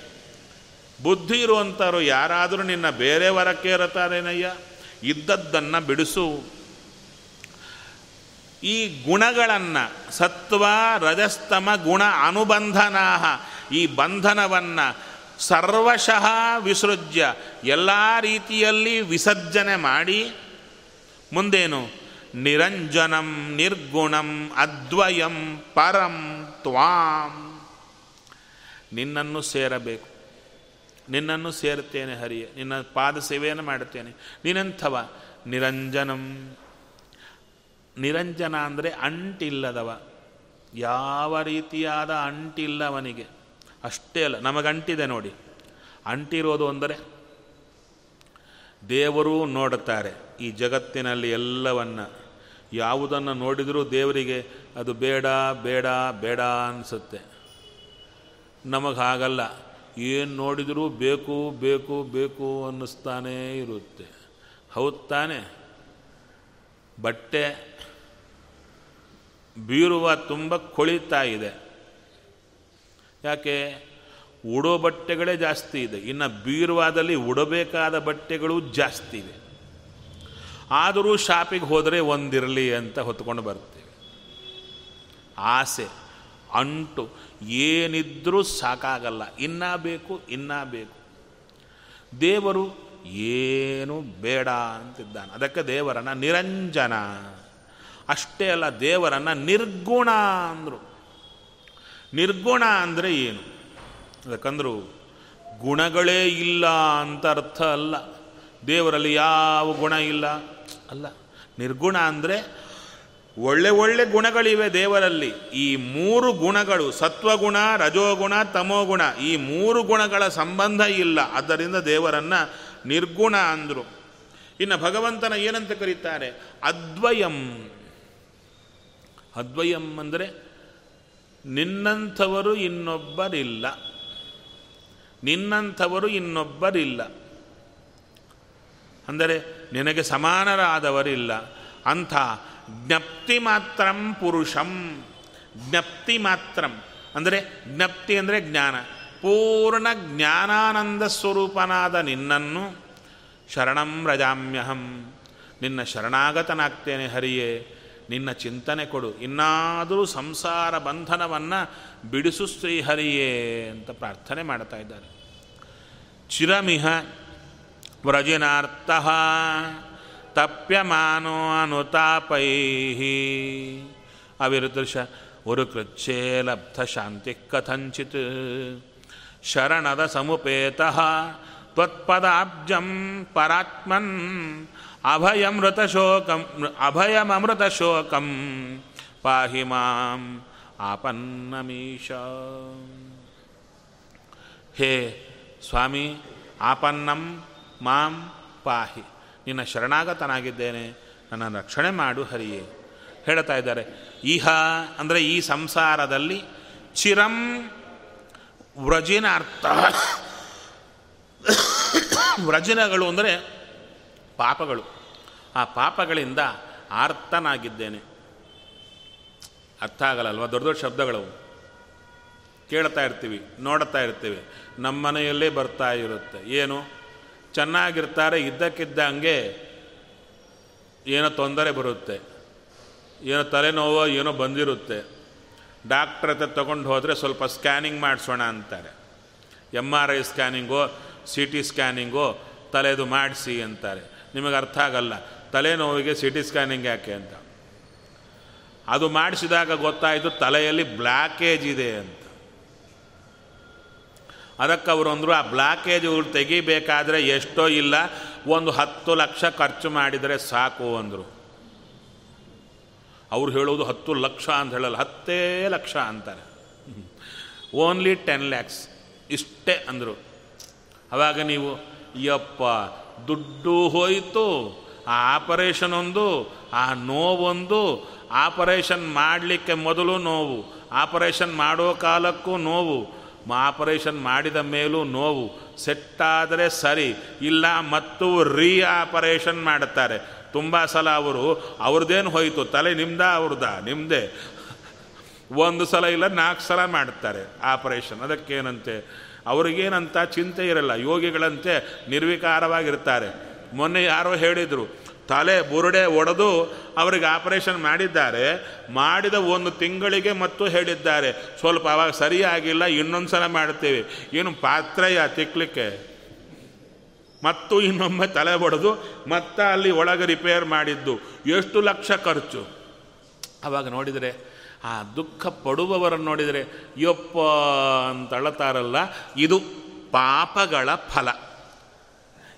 ಬುದ್ಧಿ ಇರುವಂಥವ್ರು ಯಾರಾದರೂ ನಿನ್ನ ಬೇರೆ ವರಕ್ಕೆ ಇರುತ್ತಾರೇನಯ್ಯ? ಇದ್ದದ್ದನ್ನು ಬಿಡಿಸು. ಈ ಗುಣಗಳನ್ನು ಸತ್ವ, ರಜಸ್ತಮ, ಗುಣ ಅನುಬಂಧನಾ ಈ ಬಂಧನವನ್ನು ಸರ್ವಶಃ ವಿಸೃಜ್ಯ, ಎಲ್ಲ ರೀತಿಯಲ್ಲಿ ವಿಸರ್ಜನೆ ಮಾಡಿ, ಮುಂದೇನು? ನಿರಂಜನಂ, ನಿರ್ಗುಣಂ, ಅದ್ವಯಂ, ಪರಂ, ತ್ವಾಂ. ನಿನ್ನನ್ನು ಸೇರಬೇಕು. ನಿನ್ನನ್ನು ಸೇರ್ತೇನೆ ಹರಿಯೇ. ನಿನ್ನ ಪಾದ ಸೇವೆಯನ್ನು ಮಾಡುತ್ತೇನೆ. ನಿನ್ನಂಥವ ನಿರಂಜನಂ ನಿರಂಜನ ಅಂದರೆ ಅಂಟಿಲ್ಲದವ. ಯಾವ ರೀತಿಯಾದ ಅಂಟಿಲ್ಲವನಿಗೆ? ಅಷ್ಟೇ ಅಲ್ಲ, ನಮಗಂಟಿದೆ ನೋಡಿ. ಅಂಟಿರೋದು ಅಂದರೆ ದೇವರೂ ನೋಡುತ್ತಾರೆ ಈ ಜಗತ್ತಿನಲ್ಲಿ ಎಲ್ಲವನ್ನ. ಯಾವುದನ್ನು ನೋಡಿದರೂ ದೇವರಿಗೆ ಅದು ಬೇಡ ಬೇಡ ಬೇಡ ಅನಿಸುತ್ತೆ. ನಮಗೆ ಹಾಗಲ್ಲ, ಏನು ನೋಡಿದರೂ ಬೇಕು ಬೇಕು ಬೇಕು ಅನ್ನಿಸ್ತಾನೇ ಇರುತ್ತೆ. ಹೌದು ತಾನೆ? ಬಟ್ಟೆ ಬೀರುವ ತುಂಬ ಕೊಳಿತಾ ಇದೆ. ಯಾಕೆ? ಉಡೋ ಬಟ್ಟೆಗಳೇ ಜಾಸ್ತಿ ಇದೆ. ಇನ್ನು ಬೀರುವಾದಲ್ಲಿ ಉಡಬೇಕಾದ ಬಟ್ಟೆಗಳು ಜಾಸ್ತಿ ಇವೆ ಆದರೂ ಶಾಪಿಗೆ ಹೋದರೆ ಒಂದಿರಲಿ ಅಂತ ಹೊತ್ಕೊಂಡು ಬರ್ತೀವಿ. ಆಸೆ, ಅಂಟು, ಏನಿದ್ರೂ ಸಾಕಾಗಲ್ಲ. ಇನ್ನೂ ಬೇಕು ಇನ್ನೂ ಬೇಕು. ದೇವರು ಏನು ಬೇಡ ಅಂತಿದ್ದಾನೆ. ಅದಕ್ಕೆ ದೇವರನ್ನ ನಿರಂಜನ ಅಷ್ಟೇ ಅಲ್ಲ, ದೇವರನ್ನು ನಿರ್ಗುಣ ಅಂದರು. ನಿರ್ಗುಣ ಅಂದರೆ ಏನು? ಯಾಕಂದ್ರು ಗುಣಗಳೇ ಇಲ್ಲ ಅಂತ ಅರ್ಥ ಅಲ್ಲ. ದೇವರಲ್ಲಿ ಯಾವ ಗುಣ ಇಲ್ಲ? ಅಲ್ಲ, ನಿರ್ಗುಣ ಅಂದರೆ ಒಳ್ಳೆ ಒಳ್ಳೆ ಗುಣಗಳಿವೆ ದೇವರಲ್ಲಿ. ಈ ಮೂರು ಗುಣಗಳು, ಸತ್ವಗುಣ, ರಜೋಗುಣ, ತಮೋಗುಣ, ಈ ಮೂರು ಗುಣಗಳ ಸಂಬಂಧ ಇಲ್ಲ. ಆದ್ದರಿಂದ ದೇವರನ್ನು ನಿರ್ಗುಣ ಅಂದರು. ಇನ್ನು ಭಗವಂತನ ಏನಂತ ಕರೀತಾರೆ? ಅದ್ವಯಂ. ಅದ್ವಯಂ ಅಂದರೆ ನಿನ್ನಂಥವರು ಇನ್ನೊಬ್ಬರಿಲ್ಲ. ನಿನ್ನಂಥವರು ಇನ್ನೊಬ್ಬರಿಲ್ಲ. ಅಂದರೆ ನಿನಗೆ ಸಮಾನರಾದವರಿಲ್ಲ. ಅಂಥ ಜ್ಞಪ್ತಿ ಮಾತ್ರಂ ಪುರುಷಂ. ಜ್ಞಪ್ತಿ ಮಾತ್ರಂ. ಅಂದರೆ ಜ್ಞಪ್ತಿ ಅಂದರೆ ಜ್ಞಾನ. ಪೂರ್ಣ ಜ್ಞಾನಾನಂದ ಸ್ವರೂಪನಾದ ನಿನ್ನನ್ನು ಶರಣಂ ರಜಾಮ್ಯಹಂ ನಿನ್ನ ಶರಣಾಗತನಾಗ್ತೇನೆ ಹರಿಯೇ. ನಿನ್ನ ಚಿಂತನೆ ಕೊಡು. ಇನ್ನಾದರೂ ಸಂಸಾರ ಬಂಧನವನ್ನು ಬಿಡಿಸು ಶ್ರೀಹರಿಯೇ ಅಂತ ಪ್ರಾರ್ಥನೆ ಮಾಡ್ತಾ ಇದ್ದಾರೆ. ಚಿರಮಿಹ ವ್ರಜಿನಾರ್ಥ ತಪ್ಯಮಾನೋ ಅನುತಾಪೈ ಅವಿರುದೃಶ ಉರುಕೃಚ್ಛೇ ಲಬ್ಧ ಶಾಂತಿ ಕಥಂಚಿತ್. ಶರಣದ ಸಮುಪೇತ ತ್ವತ್ಪದಾಬ್ಜಂ ಪರಾತ್ಮನ್ ಅಭಯಮೃತಶೋಕಂ ಅಭಯಮೃತಶೋಕಂ ಪಾಹಿ ಮಾಂ ಆಪನ್ನಮೀಶ. ಹೇ ಸ್ವಾಮಿ, ಆಪನ್ನಂ ಮಾಂ ಪಾಹಿ. ನಿನ್ನ ಶರಣಾಗತನಾಗಿದ್ದೇನೆ, ನನ್ನ ರಕ್ಷಣೆ ಮಾಡು ಹರಿಯೇ. ಹೇಳ್ತಾ ಇದ್ದಾರೆ, ಇಹ ಅಂದರೆ ಈ ಸಂಸಾರದಲ್ಲಿ ಚಿರಂ ವ್ರಜಿನಾರ್ಥ. ವ್ರಜನಗಳು ಅಂದರೆ ಪಾಪಗಳು. ಆ ಪಾಪಗಳಿಂದ ಆರ್ತನಾಗಿದ್ದೇನೆ. ಅರ್ಥ ಆಗಲ್ಲಲ್ವ? ದೊಡ್ಡ ದೊಡ್ಡ ಶಬ್ದಗಳವು. ಕೇಳ್ತಾ ಇರ್ತೀವಿ, ನೋಡ್ತಾ ಇರ್ತೀವಿ. ನಮ್ಮ ಮನೆಯಲ್ಲೇ ಬರ್ತಾ ಇರುತ್ತೆ. ಏನು? ಚೆನ್ನಾಗಿರ್ತಾರೆ ಇದ್ದಕ್ಕಿದ್ದಂಗೆ ಏನೋ ತೊಂದರೆ ಬರುತ್ತೆ. ಏನೋ ತಲೆನೋವೋ ಏನೋ ಬಂದಿರುತ್ತೆ. ಡಾಕ್ಟ್ರ್ ಹತ್ರ ತೊಗೊಂಡು ಹೋದರೆ ಸ್ವಲ್ಪ ಸ್ಕ್ಯಾನಿಂಗ್ ಮಾಡಿಸೋಣ ಅಂತಾರೆ. ಎಂ ಆರ್ ಐ ಸ್ಕ್ಯಾನಿಂಗೋ ಸಿ ಟಿ ಸ್ಕ್ಯಾನಿಂಗು ತಲೆದು ಮಾಡಿಸಿ ಅಂತಾರೆ. ನಿಮಗೆ ಅರ್ಥ ಆಗಲ್ಲ. ತಲೆನೋವಿಗೆ ಸಿ ಟಿ ಸ್ಕ್ಯಾನಿಂಗ್ ಯಾಕೆ ಅಂತ. ಅದು ಮಾಡಿಸಿದಾಗ ಗೊತ್ತಾಯಿತು ತಲೆಯಲ್ಲಿ ಬ್ಲ್ಯಾಕೇಜ್ ಇದೆ ಅಂತ. ಅದಕ್ಕೆ ಅವರು ಅಂದರು, ಆ ಇವ್ರು ತೆಗಿಬೇಕಾದ್ರೆ ಎಷ್ಟೋ ಇಲ್ಲ, ಒಂದು ಹತ್ತು ಲಕ್ಷ ಖರ್ಚು ಮಾಡಿದರೆ ಸಾಕು ಅಂದರು. ಅವ್ರು ಹೇಳೋದು ಹತ್ತು ಲಕ್ಷ ಅಂತ ಹೇಳಲ್ಲ, ಹತ್ತೇ ಲಕ್ಷ ಅಂತಾರೆ. Only ten lakhs. ಇಷ್ಟೇ ಅಂದರು. ಆವಾಗ ನೀವು, ಯಪ್ಪ, ದುಡ್ಡು ಹೋಯಿತು, ಆ ಆಪರೇಷನ್ ಒಂದು ಆ ನೋವೊಂದು, ಆಪರೇಷನ್ ಮಾಡಲಿಕ್ಕೆ ಮೊದಲು ನೋವು, ಆಪರೇಷನ್ ಮಾಡೋ ಕಾಲಕ್ಕೂ ನೋವು ಆಪರೇಷನ್ ಮಾಡಿದ ಮೇಲೂ ನೋವು, ಸೆಟ್ಟಾದರೆ ಸರಿ, ಇಲ್ಲ ಮತ್ತು ರೀ ಆಪರೇಷನ್ ಮಾಡುತ್ತಾರೆ. ತುಂಬ ಸಲ ಅವರು, ಅವ್ರದ್ದೇನು ಹೋಯಿತು, ತಲೆ ನಿಮ್ದ, ಅವ್ರದ್ದ ನಿಮ್ಮದೇ ಒಂದು ಸಲ ಇಲ್ಲ, ನಾಲ್ಕು ಸಲ ಮಾಡ್ತಾರೆ ಆಪರೇಷನ್. ಅದಕ್ಕೇನಂತೆ? ಅವ್ರಿಗೇನಂತ ಚಿಂತೆ ಇರಲ್ಲ. ಯೋಗಿಗಳಂತೆ ನಿರ್ವಿಕಾರವಾಗಿರ್ತಾರೆ. ಮೊನ್ನೆ ಯಾರೋ ಹೇಳಿದರು, ತಲೆ ಬುರುಡೆ ಒಡೆದು ಅವರಿಗೆ ಆಪರೇಷನ್ ಮಾಡಿದ್ದಾರೆ. ಮಾಡಿದ ಒಂದು ತಿಂಗಳಿಗೆ ಮತ್ತು ಹೇಳಿದ್ದಾರೆ. ಸ್ವಲ್ಪ ಅವಾಗ ಸರಿಯಾಗಿಲ್ಲ ಇನ್ನೊಂದು ಸಲ ಮಾಡ್ತೀವಿ. ಏನು ಪಾತ್ರೆಯ ತಿಕ್ಕಲಿಕ್ಕೆ ಮತ್ತು ಇನ್ನೊಮ್ಮೆ ತಲೆ ಒಡೆದು ಮತ್ತೆ ಅಲ್ಲಿ ಒಳಗೆ ರಿಪೇರ್ ಮಾಡಿದ್ದು. ಎಷ್ಟು ಲಕ್ಷ ಖರ್ಚು. ಅವಾಗ ನೋಡಿದರೆ ಆ ದುಃಖ ಪಡುವವರನ್ನು ನೋಡಿದರೆ, ಯೊಪ್ಪ ಅಂತ ಅಳತಾರಲ್ಲ, ಇದು ಪಾಪಗಳ ಫಲ.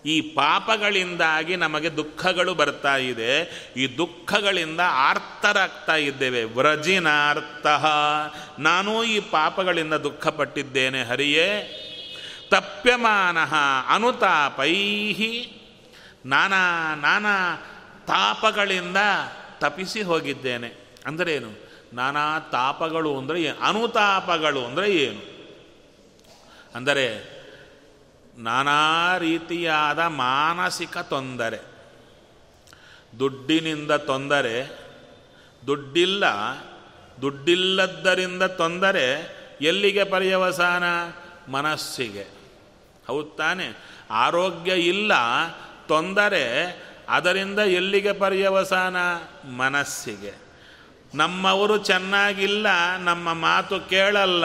ಈ ಪಾಪಗಳಿಂದಾಗಿ ನಮಗೆ ದುಃಖಗಳು ಬರ್ತಾ ಇದೆ. ಈ ದುಃಖಗಳಿಂದ ಆರ್ತರಾಗ್ತಾ ಇದ್ದೇವೆ. ವ್ರಜಿನಾರ್ಥ. ನಾನೂ ಈ ಪಾಪಗಳಿಂದ ದುಃಖಪಟ್ಟಿದ್ದೇನೆ, ಹರಿಯೇ. ತಪ್ಯಮಾನ ಅನುತಾಪೈಹಿ. ನಾನಾ ನಾನಾ ತಾಪಗಳಿಂದ ತಪಿಸಿ ಹೋಗಿದ್ದೇನೆ. ಅಂದರೇನು ನಾನಾ ತಾಪಗಳು ಅಂದರೆ ಏನು ಅನುತಾಪಗಳು ಅಂದರೆ ಏನು? ಅಂದರೆ ನಾನಾ ರೀತಿಯಾದ ಮಾನಸಿಕ ತೊಂದರೆ. ದುಡ್ಡಿನಿಂದ ತೊಂದರೆ, ದುಡ್ಡಿಲ್ಲ, ದುಡ್ಡಿಲ್ಲದ್ದರಿಂದ ತೊಂದರೆ ಎಲ್ಲಿಗೆ ಪರ್ಯವಸಾನ? ಮನಸ್ಸಿಗೆ. ಹೌದು ತಾನೆ? ಆರೋಗ್ಯ ಇಲ್ಲ, ತೊಂದರೆ, ಅದರಿಂದ ಎಲ್ಲಿಗೆ ಪರ್ಯವಸಾನ? ಮನಸ್ಸಿಗೆ. ನಮ್ಮವರು ಚೆನ್ನಾಗಿಲ್ಲ, ನಮ್ಮ ಮಾತು ಕೇಳಲ್ಲ.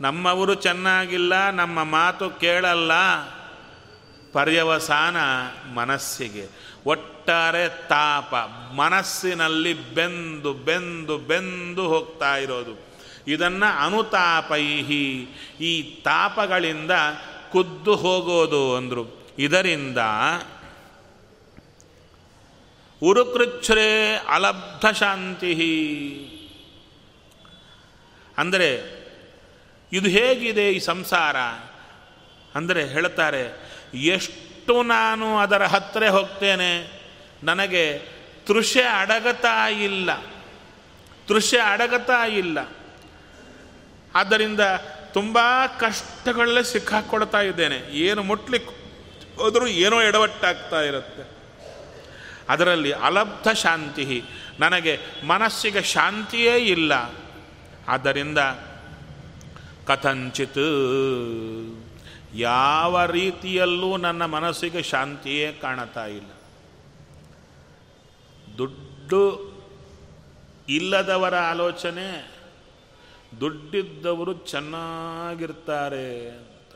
ನಮ್ಮವರು ಚೆನ್ನಾಗಿಲ್ಲ, ನಮ್ಮ ಮಾತು ಕೇಳಲ್ಲ. ಪರ್ಯವಸಾನ ಮನಸ್ಸಿಗೆ. ಒಟ್ಟಾರೆ ತಾಪ, ಮನಸ್ಸಿನಲ್ಲಿ ಬೆಂದು ಬೆಂದು ಬೆಂದು ಹೋಗ್ತಾ ಇರೋದು. ಇದನ್ನು ಅನುತಾಪೈಹಿ. ಈ ತಾಪಗಳಿಂದ ಕುದ್ದು ಹೋಗೋದು ಅಂದರು. ಇದರಿಂದ ಉರುಕೃಚ್ಛ್ರೇ ಅಲಬ್ಧ ಶಾಂತಿ ಅಂದರೆ, ಇದು ಹೇಗಿದೆ ಈ ಸಂಸಾರ? ಅಂದರೆ ಹೇಳ್ತಾರೆ, ಎಷ್ಟು ನಾನು ಅದರ ಹತ್ತಿರ ಹೋಗ್ತೇನೆ, ನನಗೆ ತೃಷೆ ಅಡಗತಾ ಇಲ್ಲ. ತೃಷೆ ಅಡಗತಾ ಇಲ್ಲ. ಆದ್ದರಿಂದ ತುಂಬ ಕಷ್ಟಗಳಲ್ಲೇ ಸಿಕ್ಕಾಕ್ಕೊಳ್ತಾ ಇದ್ದೇನೆ. ಏನು ಮುಟ್ಲಿಕ್ಕೆ ಹೋದರೂ ಏನೋ ಎಡವಟ್ಟಾಗ್ತಾ ಇರುತ್ತೆ. ಅದರಲ್ಲಿ ಅಲಬ್ಧ ಶಾಂತಿ. ನನಗೆ ಮನಸ್ಸಿಗೆ ಶಾಂತಿಯೇ ಇಲ್ಲ. ಆದ್ದರಿಂದ ಕಥಂಚಿತ್ ಯಾವ ರೀತಿಯಲ್ಲೂ ನನ್ನ ಮನಸ್ಸಿಗೆ ಶಾಂತಿಯೇ ಕಾಣತಾ ಇಲ್ಲ. ದುಡ್ಡು ಇಲ್ಲದವರ ಆಲೋಚನೆ, ದುಡ್ಡಿದ್ದವರು ಚೆನ್ನಾಗಿರ್ತಾರೆ ಅಂತ.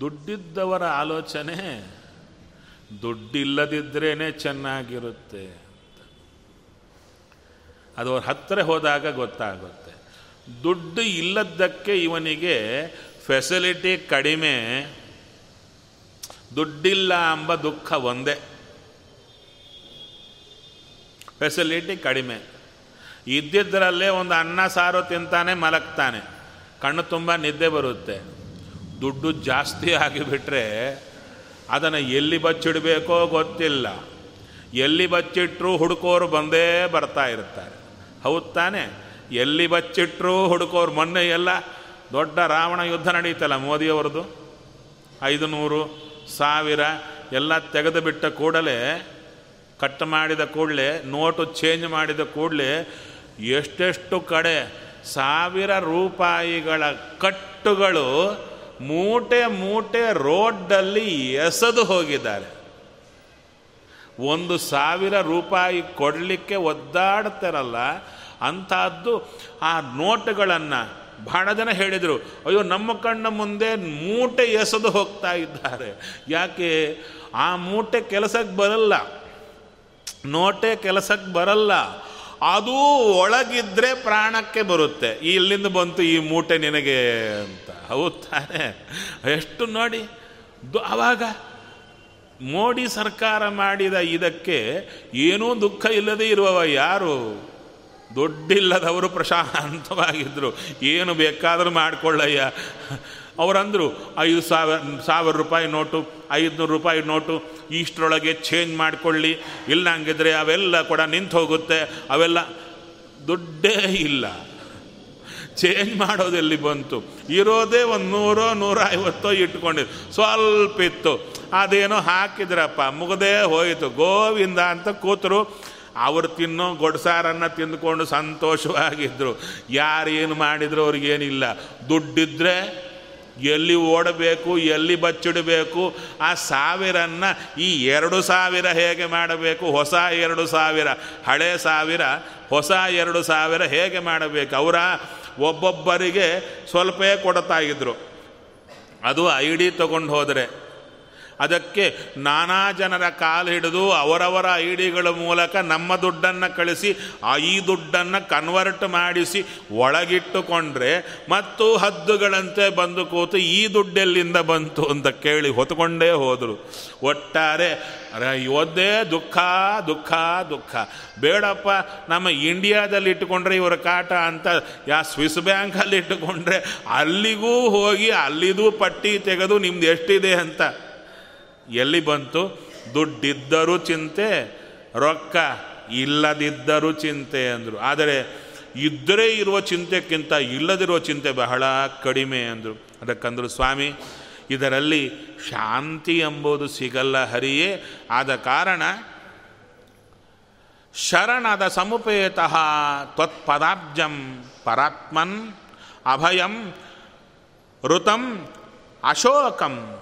ದುಡ್ಡಿದ್ದವರ ಆಲೋಚನೆ ದುಡ್ಡಿಲ್ಲದಿದ್ರೇ ಚೆನ್ನಾಗಿರುತ್ತೆ ಅದು ಅವ್ರ ಹತ್ತಿರ ಹೋದಾಗ ಗೊತ್ತಾಗುತ್ತೆ. ದುಡ್ಡು ಇಲ್ಲದ್ದಕ್ಕೆ ಇವನಿಗೆ ಫೆಸಿಲಿಟಿ ಕಡಿಮೆ, ದುಡ್ಡಿಲ್ಲ ಎಂಬ ದುಃಖ ಒಂದೇ. ಫೆಸಿಲಿಟಿ ಕಡಿಮೆ. ಇದ್ದಿದ್ದರಲ್ಲೇ ಒಂದು ಅನ್ನ ಸಾರು ತಿಂತಾನೆ ಮಲಗ್ತಾನೆ. ಕಣ್ಣು ತುಂಬ ನಿದ್ದೆ ಬರುತ್ತೆ. ದುಡ್ಡು ಜಾಸ್ತಿ ಆಗಿಬಿಟ್ರೆ ಅದನ್ನು ಎಲ್ಲಿ ಬಚ್ಚಿಡಬೇಕೋ ಗೊತ್ತಿಲ್ಲ. ಎಲ್ಲಿ ಬಚ್ಚಿಟ್ರೂ ಹುಡುಕೋರು ಬಂದೇ ಬರ್ತಾ ಇರ್ತಾರೆ. ಹೌದು ತಾನೆ? ಎಲ್ಲಿ ಬಚ್ಚಿಟ್ರೂ ಹುಡುಕೋರು ಮೊನ್ನೆ ಎಲ್ಲ ದೊಡ್ಡ ರಾವಣ ಯುದ್ಧ ನಡೀತಲ್ಲ ಮೋದಿಯವ್ರದ್ದು? ಐದು ನೂರು ಸಾವಿರ ಎಲ್ಲ ತೆಗೆದು ಬಿಟ್ಟ ಕೂಡಲೇ, ಕಟ್ ಮಾಡಿದ ಕೂಡಲೇ, ನೋಟು ಚೇಂಜ್ ಮಾಡಿದ ಕೂಡಲೇ ಎಷ್ಟೆಷ್ಟು ಕಡೆ ಸಾವಿರ ರೂಪಾಯಿಗಳ ಕಟ್ಟುಗಳು ಮೂಟೆ ಮೂಟೆ ರೋಡ್ಡಲ್ಲಿ ಎಸೆದು ಹೋಗಿದ್ದಾರೆ. ಒಂದು ಸಾವಿರ ರೂಪಾಯಿ ಕೊಡಲಿಕ್ಕೆ ಒದ್ದಾಡ್ತಾರಲ್ಲ, ಅಂಥದ್ದು ಆ ನೋಟುಗಳನ್ನು ಬಹಳ ಜನ ಹೇಳಿದರು, ಅಯ್ಯೋ, ನಮ್ಮ ಕಣ್ಣ ಮುಂದೆ ಮೂಟೆ ಎಸೆದು ಹೋಗ್ತಾ ಇದ್ದಾರೆ. ಯಾಕೆ? ಆ ಮೂಟೆ ಕೆಲಸಕ್ಕೆ ಬರಲ್ಲ. ನೋಟೆ ಕೆಲಸಕ್ಕೆ ಬರಲ್ಲ. ಅದು ಒಳಗಿದ್ರೆ ಪ್ರಾಣಕ್ಕೆ ಬರುತ್ತೆ. ಇಲ್ಲಿಂದ ಬಂತು, ಈ ಮೂಟೆ ನಿನಗೆ ಅಂತ. ಹೌದು ತಾನೆ. ಎಷ್ಟು ನೋಡಿ ಆವಾಗ ಮೋಡಿ ಸರ್ಕಾರ ಮಾಡಿದ ಇದಕ್ಕೆ ಏನೂ ದುಃಖ ಇಲ್ಲದೆ ಇರುವವ ಯಾರು? ದುಡ್ಡಿಲ್ಲದವರು ಪ್ರಶಾಂತವಾಗಿದ್ದರು ಏನು ಬೇಕಾದರೂ ಮಾಡಿಕೊಳ್ಳಯ್ಯ. ಅವರಂದರು ಐದು ಸಾವಿರ ಸಾವಿರ ರೂಪಾಯಿ ನೋಟು, ಐದುನೂರು ರೂಪಾಯಿ ನೋಟು ಇಷ್ಟರೊಳಗೆ ಚೇಂಜ್ ಮಾಡಿಕೊಳ್ಳಿ. ಇಲ್ಲ ಹಂಗಿದ್ರೆ ಅವೆಲ್ಲ ಕೂಡ ನಿಂತು ಹೋಗುತ್ತೆ. ಅವೆಲ್ಲ ದುಡ್ಡೇ ಇಲ್ಲ. ಚೇಂಜ್ ಮಾಡೋದೆಲ್ಲಿ ಬಂತು? ಇರೋದೇ ಒಂದು ನೂರೋ ನೂರ ಐವತ್ತೋ ಇಟ್ಕೊಂಡಿದ್ದು ಸ್ವಲ್ಪ ಇತ್ತು. ಅದೇನೋ ಹಾಕಿದ್ರಪ್ಪ, ಮುಗದೇ ಹೋಯಿತು. ಗೋವಿಂದ ಅಂತ ಕೂತರು. ಅವರು ತಿನ್ನೋ ಗೊಡ್ಸಾರನ್ನು ತಿಂದ್ಕೊಂಡು ಸಂತೋಷವಾಗಿದ್ದರು ಯಾರೇನು ಮಾಡಿದ್ರು ಅವ್ರಿಗೇನಿಲ್ಲ. ದುಡ್ಡಿದ್ರೆ ಎಲ್ಲಿ ಓಡಬೇಕು, ಎಲ್ಲಿ ಬಚ್ಚಿಡಬೇಕು, ಆ ಸಾವಿರನ್ನು ಈ ಎರಡು ಸಾವಿರ ಹೇಗೆ ಮಾಡಬೇಕು, ಹೊಸ ಎರಡು ಸಾವಿರ, ಹಳೆ ಸಾವಿರ, ಹೊಸ ಎರಡು ಸಾವಿರ ಹೇಗೆ ಮಾಡಬೇಕು? ಅವರ ಒಬ್ಬೊಬ್ಬರಿಗೆ ಸ್ವಲ್ಪೇ ಕೊಡ್ತಾ ಅದು ಐ ಡಿ ತೊಗೊಂಡು ಹೋದರೆ. ಅದಕ್ಕೆ ನಾನಾ ಜನರ ಕಾಲು ಹಿಡಿದು ಅವರವರ ಐಡಿಗಳ ಮೂಲಕ ನಮ್ಮ ದುಡ್ಡನ್ನು ಕಳಿಸಿ, ಆ ಈ ದುಡ್ಡನ್ನು ಕನ್ವರ್ಟ್ ಮಾಡಿಸಿ, ಒಳಗಿಟ್ಟುಕೊಂಡ್ರೆ ಮತ್ತು ಹದ್ದುಗಳಂತೆ ಬಂದು ಕೂತು ಈ ದುಡ್ಡೆಲ್ಲಿಂದ ಬಂತು ಅಂತ ಕೇಳಿ ಹೊತ್ಕೊಂಡೇ ಹೋದರು. ಒಟ್ಟಾರೆ ಇವದ್ದೇ ದುಃಖ ದುಃಖ ದುಃಖ. ಬೇಡಪ್ಪ, ನಮ್ಮ ಇಂಡಿಯಾದಲ್ಲಿ ಇಟ್ಟುಕೊಂಡ್ರೆ ಇವರ ಕಾಟ ಅಂತ, ಯಾ ಸ್ವಿಸ್ ಬ್ಯಾಂಕಲ್ಲಿ ಇಟ್ಟುಕೊಂಡ್ರೆ ಅಲ್ಲಿಗೂ ಹೋಗಿ ಅಲ್ಲಿದು ಪಟ್ಟಿ ತೆಗೆದು ನಿಮ್ದು ಎಷ್ಟಿದೆ ಅಂತ. ಎಲ್ಲಿ ಬಂತು? ದುಡ್ಡಿದ್ದರೂ ಚಿಂತೆ, ರೊಕ್ಕ ಇಲ್ಲದಿದ್ದರೂ ಚಿಂತೆ ಅಂದರು. ಆದರೆ ಇದ್ದರೆ ಇರುವ ಚಿಂತೆಕ್ಕಿಂತ ಇಲ್ಲದಿರುವ ಚಿಂತೆ ಬಹಳ ಕಡಿಮೆ ಅಂದರು. ಅದಕ್ಕಂದರು ಸ್ವಾಮಿ, ಇದರಲ್ಲಿ ಶಾಂತಿ ಎಂಬುದು ಸಿಗಲ್ಲ ಹರಿಯೇ. ಆದ ಕಾರಣ ಶರಣದ ಸಮುಪೇತಃ ತ್ವತ್ಪದಾಬ್ಜಂ ಪರಾತ್ಮನ್ ಅಭಯಂ ಋತಂ ಅಶೋಕಂ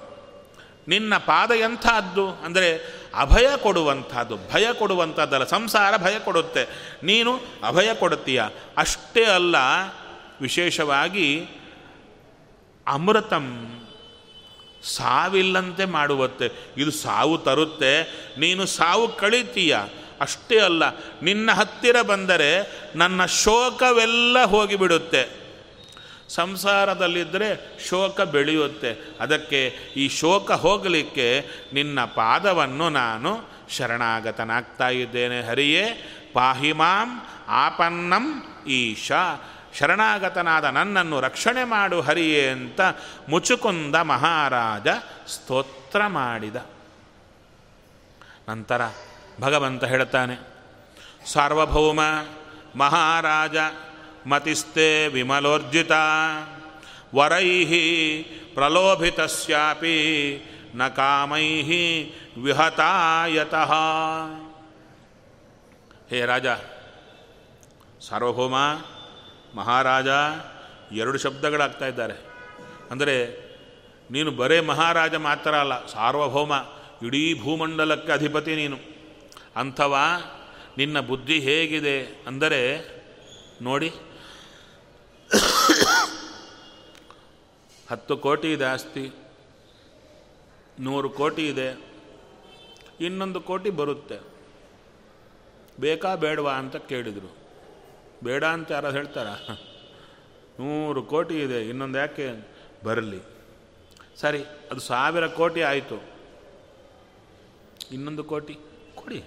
ನಿನ್ನ ಪಾದ ಎಂಥದ್ದು? ಅಂದರೆ ಅಭಯ ಕೊಡುವಂಥದ್ದು, ಭಯ ಕೊಡುವಂಥದ್ದಲ್ಲ, ಸಂಸಾರ ಭಯ ಕೊಡುತ್ತೆ. ನೀನು ಅಭಯ ಕೊಡುತ್ತೀಯ? ಅಷ್ಟೇ ಅಲ್ಲ, ವಿಶೇಷವಾಗಿ ಅಮೃತಂ ಸಾವಿಲ್ಲಂತೆ ಮಾಡುವತ್ತೆ. ಇದು ಸಾವು ತರುತ್ತೆ. ನೀನು ಸಾವು ಕಳೀತೀಯ? ಅಷ್ಟೇ ಅಲ್ಲ, ನಿನ್ನ ಹತ್ತಿರ ಬಂದರೆ ನನ್ನ ಶೋಕವೆಲ್ಲ ಹೋಗಿಬಿಡುತ್ತೆ. ಸಂಸಾರದಲ್ಲಿದ್ದರೆ ಶೋಕ ಬೆಳೆಯುತ್ತೆ. ಅದಕ್ಕೆ ಈ ಶೋಕ ಹೋಗಲಿಕ್ಕೆ ನಿನ್ನ ಪಾದವನ್ನು ನಾನು ಶರಣಾಗತನಾಗ್ತಾ ಇದ್ದೇನೆ. ಹರಿಯೇ ಪಾಹಿಮಾಂ ಆಪನ್ನಂ ಈಶ. ಶರಣಾಗತನಾದ ನನ್ನನ್ನು ರಕ್ಷಣೆ ಮಾಡು ಹರಿಯೇ ಅಂತ ಮುಚುಕುಂದ ಮಹಾರಾಜ ಸ್ತೋತ್ರ ಮಾಡಿದ. ನಂತರ ಭಗವಂತ ಹೇಳ್ತಾನೆ, ಸಾರ್ವಭೌಮ ಮಹಾರಾಜ ಮತಿಸ್ತೆ ವಿಮಲೋರ್ಜಿತ. ವರೈ ಪ್ರಲೋಭಿತಸ್ಯಾಪಿ ನ ಕಾಮೈ ವಿಹತಾಯತಃ. ಹೇ ರಾಜ, ಸಾರ್ವಭೌಮ, ಮಹಾರಾಜ, ಎರಡು ಶಬ್ದಗಳಾಗ್ತಾ ಇದ್ದಾರೆ. ಅಂದರೆ ನೀನು ಬರೇ ಮಹಾರಾಜ ಮಾತ್ರ ಅಲ್ಲ, ಸಾರ್ವಭೌಮ, ಇಡೀ ಭೂಮಂಡಲಕ್ಕೆ ಅಧಿಪತಿ ನೀನು. ಅಂಥವ ನಿನ್ನ ಬುದ್ಧಿ ಹೇಗಿದೆ ಅಂದರೆ ನೋಡಿ. ಹತ್ತು ಕೋಟಿ ಇದೆ ಆಸ್ತಿ, ನೂರು ಕೋಟಿ ಇದೆ, ಇನ್ನೊಂದು ಕೋಟಿ ಬರುತ್ತೆ. ಬೇಕಾ ಬೇಡವಾ ಅಂತ ಕೇಳಿದರು. ಬೇಡ ಅಂತ ಯಾರು ಹೇಳ್ತಾರ? ನೂರು ಕೋಟಿ ಇದೆ, ಇನ್ನೊಂದು ಯಾಕೆ? ಬರಲಿ. ಸರಿ, ಅದು ಸಾವಿರ ಕೋಟಿ ಆಯಿತು. ಇನ್ನೊಂದು ಕೋಟಿ ಕೊಡಿ.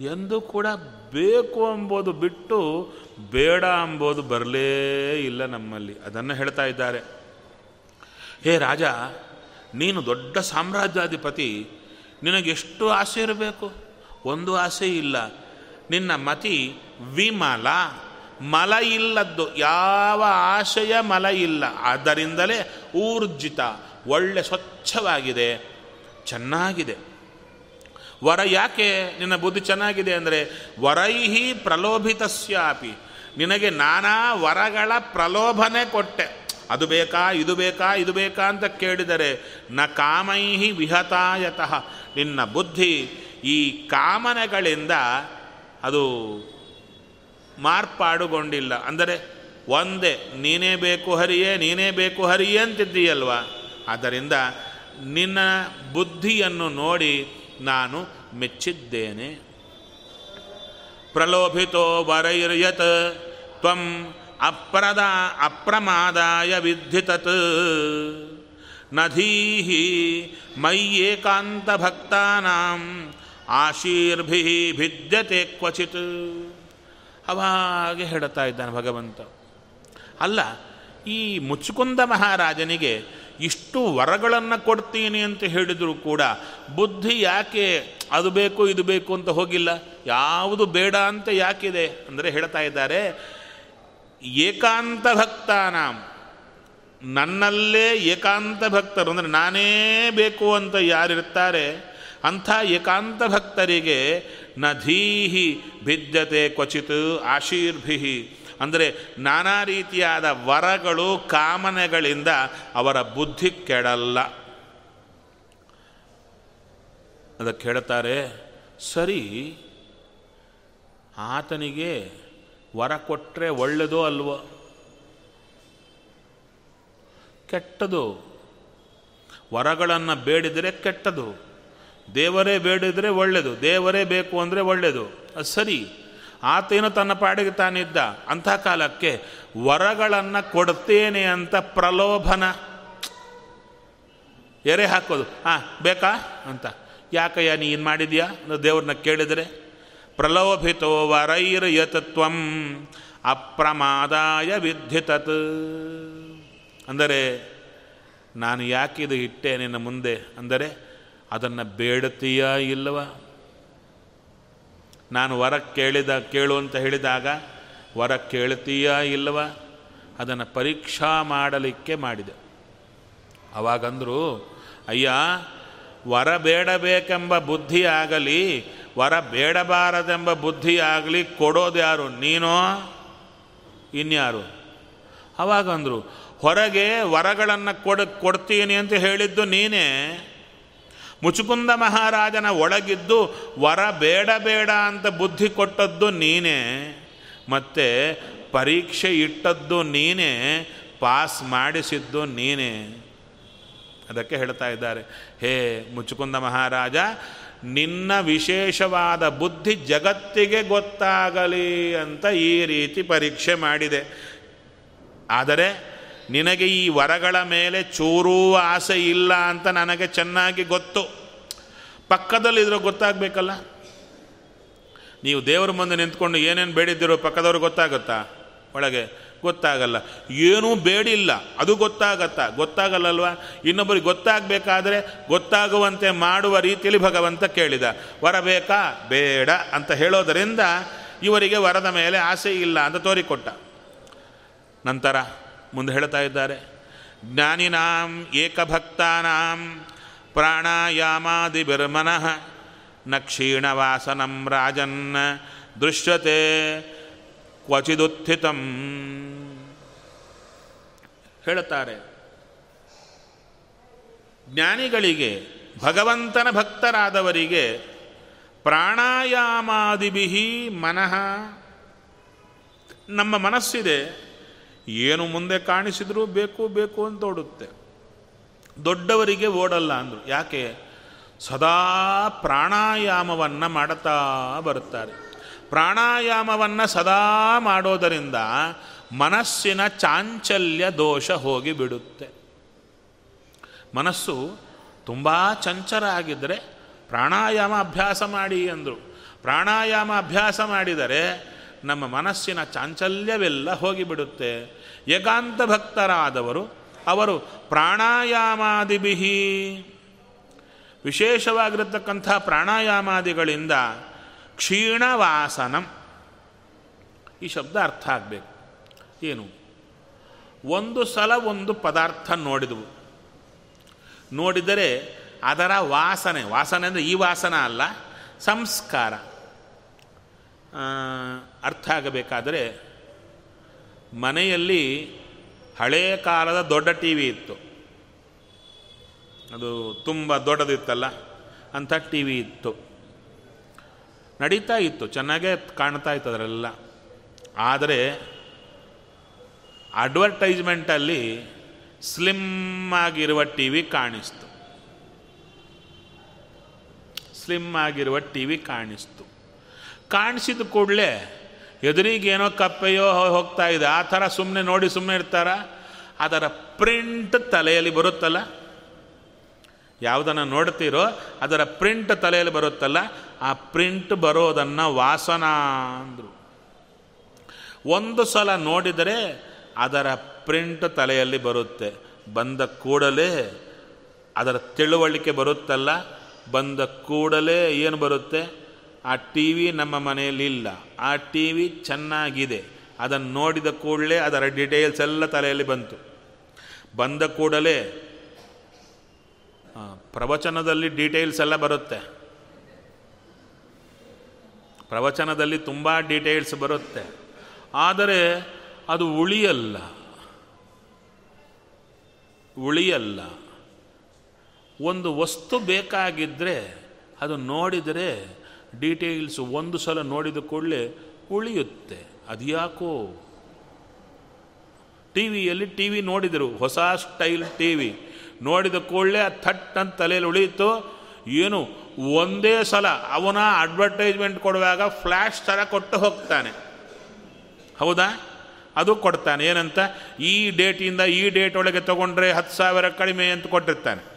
ಎಂದು ಕೂಡ ಬೇಕು ಎಂಬುದು ಬಿಟ್ಟು ಬೇಡ ಅಂಬೋದು ಬರಲೇ ಇಲ್ಲ ನಮ್ಮಲ್ಲಿ. ಅದನ್ನು ಹೇಳ್ತಾ ಇದ್ದಾರೆ. ಹೇ ರಾಜ, ನೀನು ದೊಡ್ಡ ಸಾಮ್ರಾಜ್ಯಾಧಿಪತಿ. ನಿನಗೆಷ್ಟು ಆಸೆ ಇರಬೇಕು? ಒಂದು ಆಸೆ ಇಲ್ಲ. ನಿನ್ನ ಮತಿ ವಿಮಲ. ಮಲ ಇಲ್ಲದ್ದು ಯಾವ ಆಶಯ ಮಲ ಇಲ್ಲ. ಆದ್ದರಿಂದಲೇ ಊರ್ಜಿತ, ಒಳ್ಳೆ ಸ್ವಚ್ಛವಾಗಿದೆ. ಚೆನ್ನಾಗಿದೆ. ವರ ಯಾಕೆ ನಿನ್ನ ಬುದ್ಧಿ ಚೆನ್ನಾಗಿದೆ ಅಂದರೆ ವರೈಹಿ ಪ್ರಲೋಭಿತಸ್ಯಾಪಿ. ನಿನಗೆ ನಾನಾ ವರಗಳ ಪ್ರಲೋಭನೆ ಕೊಟ್ಟೆ. ಅದು ಬೇಕಾ, ಇದು ಬೇಕಾ ಇದು ಬೇಕಾ ಅಂತ ಕೇಳಿದರೆ, ನ ಕಾಮೈಹಿ ವಿಹತಾಯತಃ. ನಿನ್ನ ಬುದ್ಧಿ ಈ ಕಾಮನೆಗಳಿಂದ ಅದು ಮಾರ್ಪಾಡುಗೊಂಡಿಲ್ಲ. ಅಂದರೆ ಒಂದೇ, ನೀನೇ ಬೇಕು ಹರಿಯೇ, ನೀನೇ ಬೇಕು ಹರಿಯೇ ಅಂತಿದ್ದೀಯಲ್ವ? ಆದ್ದರಿಂದ ನಿನ್ನ ಬುದ್ಧಿಯನ್ನು ನೋಡಿ ನಾನು ಮೆಚ್ಚಿದ್ದೇನೆ. ಪ್ರಲೋಭಿತೋ ವರೈರ್ಯತ್. ತ್ವಂ ಅಪ್ರದ ಅಪ್ರಮಾದಾಯ ವಿದ್ಧಿತತ್. ನಧೀಹಿ ಮಯ್ಯೇಕಾಂತ ಭಕ್ತಾನಾಂ ಆಶೀರ್ಭಿ ಭಿದ್ಯತೆ ಕ್ವಚಿತ್. ಅವಾಗೆ ಹೇಳ್ತಾ ಇದ್ದಾನೆ ಭಗವಂತ. ಅಲ್ಲ, ಈ ಮುಚ್ಚುಕುಂದ ಮಹಾರಾಜನಿಗೆ ಇಷ್ಟು ವರಗಳನ್ನು ಕೊಡ್ತೀನಿ ಅಂತ ಹೇಳಿದರೂ ಕೂಡ ಬುದ್ಧಿ ಯಾಕೆ ಅದು ಬೇಕು, ಇದು ಬೇಕು ಅಂತ ಹೋಗಿಲ್ಲ? ಯಾವುದು ಬೇಡ ಅಂತ ಯಾಕಿದೆ? ಅಂದರೆ ಹೇಳ್ತಾ ಇದ್ದಾರೆ, ಏಕಾಂತ ಭಕ್ತಾನಾಂ. ನನ್ನಲ್ಲೇ ಏಕಾಂತ ಭಕ್ತರು, ಅಂದರೆ ನಾನೇ ಬೇಕು ಅಂತ ಯಾರಿರ್ತಾರೆ, ಅಂಥ ಏಕಾಂತ ಭಕ್ತರಿಗೆ ನಧೀಹಿ ಭಿದ್ಯತೆ ಕ್ವಚಿತ್ ಆಶೀರ್ಭಿ ಅಂದರೆ ನಾನಾ ರೀತಿಯಾದ ವರಗಳು, ಕಾಮನೆಗಳಿಂದ ಅವರ ಬುದ್ಧಿ ಕೆಡಲ್ಲ. ಅದಕ್ಕೆ ಹೇಳ್ತಾರೆ, ಸರಿ, ಆತನಿಗೆ ವರ ಕೊಟ್ಟರೆ ಒಳ್ಳೆಯದೋ ಅಲ್ವೋ? ಕೆಟ್ಟದು. ವರಗಳನ್ನು ಬೇಡಿದರೆ ಕೆಟ್ಟದು. ದೇವರೇ ಬೇಡಿದರೆ ಒಳ್ಳೆಯದು ದೇವರೇ ಬೇಕು ಅಂದರೆ ಒಳ್ಳೆಯದು ಅದು ಸರಿ. ಆತೇನು ತನ್ನ ಪಾಡಿಗೆ ತಾನಿದ್ದ ಅಂಥ ಕಾಲಕ್ಕೆ ವರಗಳನ್ನು ಕೊಡ್ತೇನೆ ಅಂತ ಪ್ರಲೋಭನ. ಎರೆ ಹಾಕೋದು. ಹಾಂ ಬೇಕಾ? ಅಂತ. ಯಾಕಯ್ಯ ನೀನು ಮಾಡಿದ್ಯಾ? ಅಂತ ದೇವ್ರನ್ನ ಕೇಳಿದರೆ, ಪ್ರಲೋಭಿತೋ ವರೈರ್ ಯತತ್ವಂ ಅಪ್ರಮಾದಾಯ ವಿದ್ಯುತತ್. ಅಂದರೆ, ನಾನು ಯಾಕಿದು ಇಟ್ಟೆ ನಿನ್ನ ಮುಂದೆ? ಅಂದರೆ, ಅದನ್ನು ಬೇಡತೀಯ ಇಲ್ಲವ? ನಾನು ವರ ಕೇಳಿದ, ಕೇಳು ಅಂತ ಹೇಳಿದಾಗ ವರ ಕೇಳ್ತೀಯ ಇಲ್ಲವ? ಅದನ್ನು ಪರೀಕ್ಷಾ ಮಾಡಲಿಕ್ಕೆ ಮಾಡಿದೆ. ಅವಾಗಂದರು, ಅಯ್ಯ, ವರ ಬೇಡಬೇಕೆಂಬ ಬುದ್ಧಿ ಆಗಲಿ, ವರ ಬೇಡಬಾರದೆಂಬ ಬುದ್ಧಿ ಆಗಲಿ ಕೊಡೋದು ಯಾರು? ನೀನೋ? ಇನ್ಯಾರು? ಅವಾಗಂದರು, ಹೊರಗೆ ವರಗಳನ್ನು ಕೊಡ, ಕೊಡ್ತೀನಿ ಅಂತ ಹೇಳಿದ್ದು ನೀನೇ? ಮುಚುಕುಂದ ಮಹಾರಾಜನ ಒಳಗಿದ್ದು ವರ ಬೇಡ ಬೇಡ ಅಂತ ಬುದ್ಧಿ ಕೊಟ್ಟದ್ದು ನೀನೇ, ಮತ್ತು ಪರೀಕ್ಷೆ ಇಟ್ಟದ್ದು ನೀನೇ, ಪಾಸ್ ಮಾಡಿಸಿದ್ದು ನೀನೇ. ಅದಕ್ಕೆ ಹೇಳ್ತಾ ಇದ್ದಾರೆ, ಹೇ ಮುಚುಕುಂದ ಮಹಾರಾಜ, ನಿನ್ನ ವಿಶೇಷವಾದ ಬುದ್ಧಿ ಜಗತ್ತಿಗೆ ಗೊತ್ತಾಗಲಿ ಅಂತ ಈ ರೀತಿ ಪರೀಕ್ಷೆ ಮಾಡಿದೆ. ಆದರೆ ನಿನಗೆ ಈ ವರಗಳ ಮೇಲೆ ಚೂರೂ ಆಸೆ ಇಲ್ಲ ಅಂತ ನನಗೆ ಚೆನ್ನಾಗಿ ಗೊತ್ತು. ಪಕ್ಕದಲ್ಲಿದ್ರೆ ಗೊತ್ತಾಗಬೇಕಲ್ಲ? ನೀವು ದೇವರ ಮುಂದೆ ನಿಂತ್ಕೊಂಡು ಏನೇನು ಬೇಡಿದ್ದೀರೋ ಪಕ್ಕದವ್ರಿಗೆ ಗೊತ್ತಾಗುತ್ತಾ? ಒಳಗೆ ಗೊತ್ತಾಗಲ್ಲ. ಏನೂ ಬೇಡಿಲ್ಲ. ಅದು ಗೊತ್ತಾಗತ್ತಾ. ಗೊತ್ತಾಗಲ್ಲಲ್ವಾ? ಇನ್ನೊಬ್ಬರಿಗೆ ಗೊತ್ತಾಗಬೇಕಾದ್ರೆ ಗೊತ್ತಾಗುವಂತೆ ಮಾಡುವ ರೀತಿಯಲ್ಲಿ ಭಗವಂತ ಕೇಳಿದ. ವರ ಬೇಕಾ? ಬೇಡ ಅಂತ ಹೇಳೋದರಿಂದ ಇವರಿಗೆ ವರದ ಮೇಲೆ ಆಸೆ ಇಲ್ಲ ಅಂತ ತೋರಿಕೊಟ್ಟ. ನಂತರ ಮುಂದೆ ಹೇಳ್ತಾ ಇದ್ದಾರೆ. ಜ್ಞಾನಿನಾಂ ಏಕಭಕ್ತಾನಾಂ ಪ್ರಾಣಾಯಾಮಾದಿಭಿರ್ಮನಃ ನ ಕ್ಷೀಣವಾಸನಂ ರಾಜನ್ ದೃಶ್ಯತೆ ಕ್ವಚಿದುತ್ಥಿತಂ. ಹೇಳುತ್ತಾರೆ, ಜ್ಞಾನಿಗಳಿಗೆ, ಭಗವಂತನ ಭಕ್ತರಾದವರಿಗೆ ಪ್ರಾಣಾಯಾಮಾದಿಬಿಹಿ ಮನಃ ನಮ್ಮ ಮನಸ್ಸಿದೆ. ಏನು ಮುಂದೆ ಕಾಣಿಸಿದರೂ ಬೇಕು ಬೇಕು ಅಂತ ಓಡುತ್ತೆ. ದೊಡ್ಡವರಿಗೆ ಓಡಲ್ಲ ಅಂದರು. ಯಾಕೆ? ಸದಾ ಪ್ರಾಣಾಯಾಮವನ್ನು ಮಾಡುತ್ತಾ ಬರುತ್ತಾರೆ. ಪ್ರಾಣಾಯಾಮವನ್ನು ಸದಾ ಮಾಡೋದರಿಂದ ಮನಸ್ಸಿನ ಚಾಂಚಲ್ಯ ದೋಷ ಹೋಗಿ ಬಿಡುತ್ತೆ. ಮನಸ್ಸು ತುಂಬ ಚಂಚರ ಆಗಿದ್ದರೆ ಪ್ರಾಣಾಯಾಮ ಅಭ್ಯಾಸ ಮಾಡಿ ಅಂದರು. ಪ್ರಾಣಾಯಾಮ ಅಭ್ಯಾಸ ಮಾಡಿದರೆ ನಮ್ಮ ಮನಸ್ಸಿನ ಚಾಂಚಲ್ಯವೆಲ್ಲ ಹೋಗಿಬಿಡುತ್ತೆ. ಏಕಾಂತ ಭಕ್ತರಾದವರು, ಅವರು ಪ್ರಾಣಾಯಾಮಾದಿಬಿಹಿ ವಿಶೇಷವಾಗಿರತಕ್ಕಂಥ ಪ್ರಾಣಾಯಾಮಾದಿಗಳಿಂದ ಕ್ಷೀಣವಾಸನಂ. ಈ ಶಬ್ದ ಅರ್ಥ ಆಗಬೇಕು. ಏನು? ಒಂದು ಸಲ ಒಂದು ಪದಾರ್ಥ ನೋಡಿದವು. ನೋಡಿದರೆ ಅದರ ವಾಸನೆ ವಾಸನೆ ಅಂದರೆ ಈ ವಾಸನ ಅಲ್ಲ, ಸಂಸ್ಕಾರ. ಅರ್ಥ ಆಗಬೇಕಾದರೆ ಮನೆಯಲ್ಲಿ ಹಳೆಯ ಕಾಲದ ದೊಡ್ಡ ಟಿ ವಿ ಇತ್ತು. ಅದು ತುಂಬ ದೊಡ್ಡದಿತ್ತಲ್ಲ, ಅಂಥ ಟಿ ವಿ ಇತ್ತು. ನಡೀತಾ ಇತ್ತು, ಚೆನ್ನಾಗೇ ಕಾಣ್ತಾ ಇತ್ತು ಅದರೆಲ್ಲ ಆದರೆ ಅಡ್ವರ್ಟೈಸ್ಮೆಂಟಲ್ಲಿ ಸ್ಲಿಮ್ ಆಗಿರುವ ಟಿ ವಿ ಕಾಣಿಸ್ತು. ಸ್ಲಿಮ್ ಆಗಿರುವ ಟಿ ವಿ ಕಾಣಿಸ್ತು. ಕಾಣಿಸಿದ ಕೂಡಲೇ ಎದುರಿಗೇನೋ ಕಪ್ಪೆಯೋ ಹೋಗ್ತಾ ಇದೆ. ಆ ಥರ ಸುಮ್ಮನೆ ನೋಡಿ ಸುಮ್ಮನೆ ಇರ್ತಾರ? ಅದರ ಪ್ರಿಂಟ್ ತಲೆಯಲ್ಲಿ ಬರುತ್ತಲ್ಲ? ಯಾವುದನ್ನು ನೋಡ್ತೀರೋ ಅದರ ಪ್ರಿಂಟ್ ತಲೆಯಲ್ಲಿ ಬರುತ್ತಲ್ಲ? ಆ ಪ್ರಿಂಟ್ ಬರೋದನ್ನು ವಾಸನ ಅಂದರು. ಒಂದು ಸಲ ನೋಡಿದರೆ ಅದರ ಪ್ರಿಂಟ್ ತಲೆಯಲ್ಲಿ ಬರುತ್ತೆ. ಬಂದ ಕೂಡಲೇ ಅದರ ತಿಳುವಳಿಕೆ ಬರುತ್ತಲ್ಲ? ಬಂದ ಕೂಡಲೇ ಏನು ಬರುತ್ತೆ? ಆ ಟಿ ವಿ ನಮ್ಮ ಮನೆಯಲ್ಲಿ ಇಲ್ಲ. ಆ ಟಿ ವಿ ಚೆನ್ನಾಗಿದೆ. ಅದನ್ನು ನೋಡಿದ ಕೂಡಲೇ ಅದರ ಡೀಟೇಲ್ಸ್ ಎಲ್ಲ ತಲೆಯಲ್ಲಿ ಬಂತು. ಬಂದ ಕೂಡಲೇ ಪ್ರವಚನದಲ್ಲಿ ಡೀಟೇಲ್ಸ್ ಎಲ್ಲ ಬರುತ್ತೆ. ಪ್ರವಚನದಲ್ಲಿ ತುಂಬ ಡೀಟೇಲ್ಸ್ ಬರುತ್ತೆ. ಆದರೆ, ಅದು ಉಳಿಯಲ್ಲ. ಉಳಿಯಲ್ಲ. ಒಂದು ವಸ್ತು ಬೇಕಾಗಿದ್ದರೆ ಅದು ನೋಡಿದರೆ ಡೀಟೇಲ್ಸ್ ಒಂದು ಸಲ ನೋಡಿದ ಕೂಡಲೇ ಉಳಿಯುತ್ತೆ. ಅದ್ಯಾಕೋ ಟಿ ವಿಯಲ್ಲಿ ಟಿ ವಿ ನೋಡಿದರು, ಹೊಸ ಸ್ಟೈಲ್ ಟಿ ವಿ ನೋಡಿದ ಕೂಡಲೇ ಆ ಥಟ್ ಅಂತ ತಲೆಯಲ್ಲಿ ಉಳಿಯಿತು. ಏನು, ಒಂದೇ ಸಲ ಅವನ ಅಡ್ವರ್ಟೈಸ್ಮೆಂಟ್ ಕೊಡುವಾಗ ಫ್ಲ್ಯಾಶ್ ಥರ ಕೊಟ್ಟು ಹೋಗ್ತಾನೆ. ಹೌದಾ? ಅದು ಕೊಡ್ತಾನೆ. ಏನಂತ? ಈ ಡೇಟಿಂದ ಈ ಡೇಟ್ ಒಳಗೆ ತೊಗೊಂಡ್ರೆ ಹತ್ತು ಸಾವಿರ ಕಡಿಮೆ ಅಂತ ಕೊಟ್ಟಿರ್ತಾನೆ.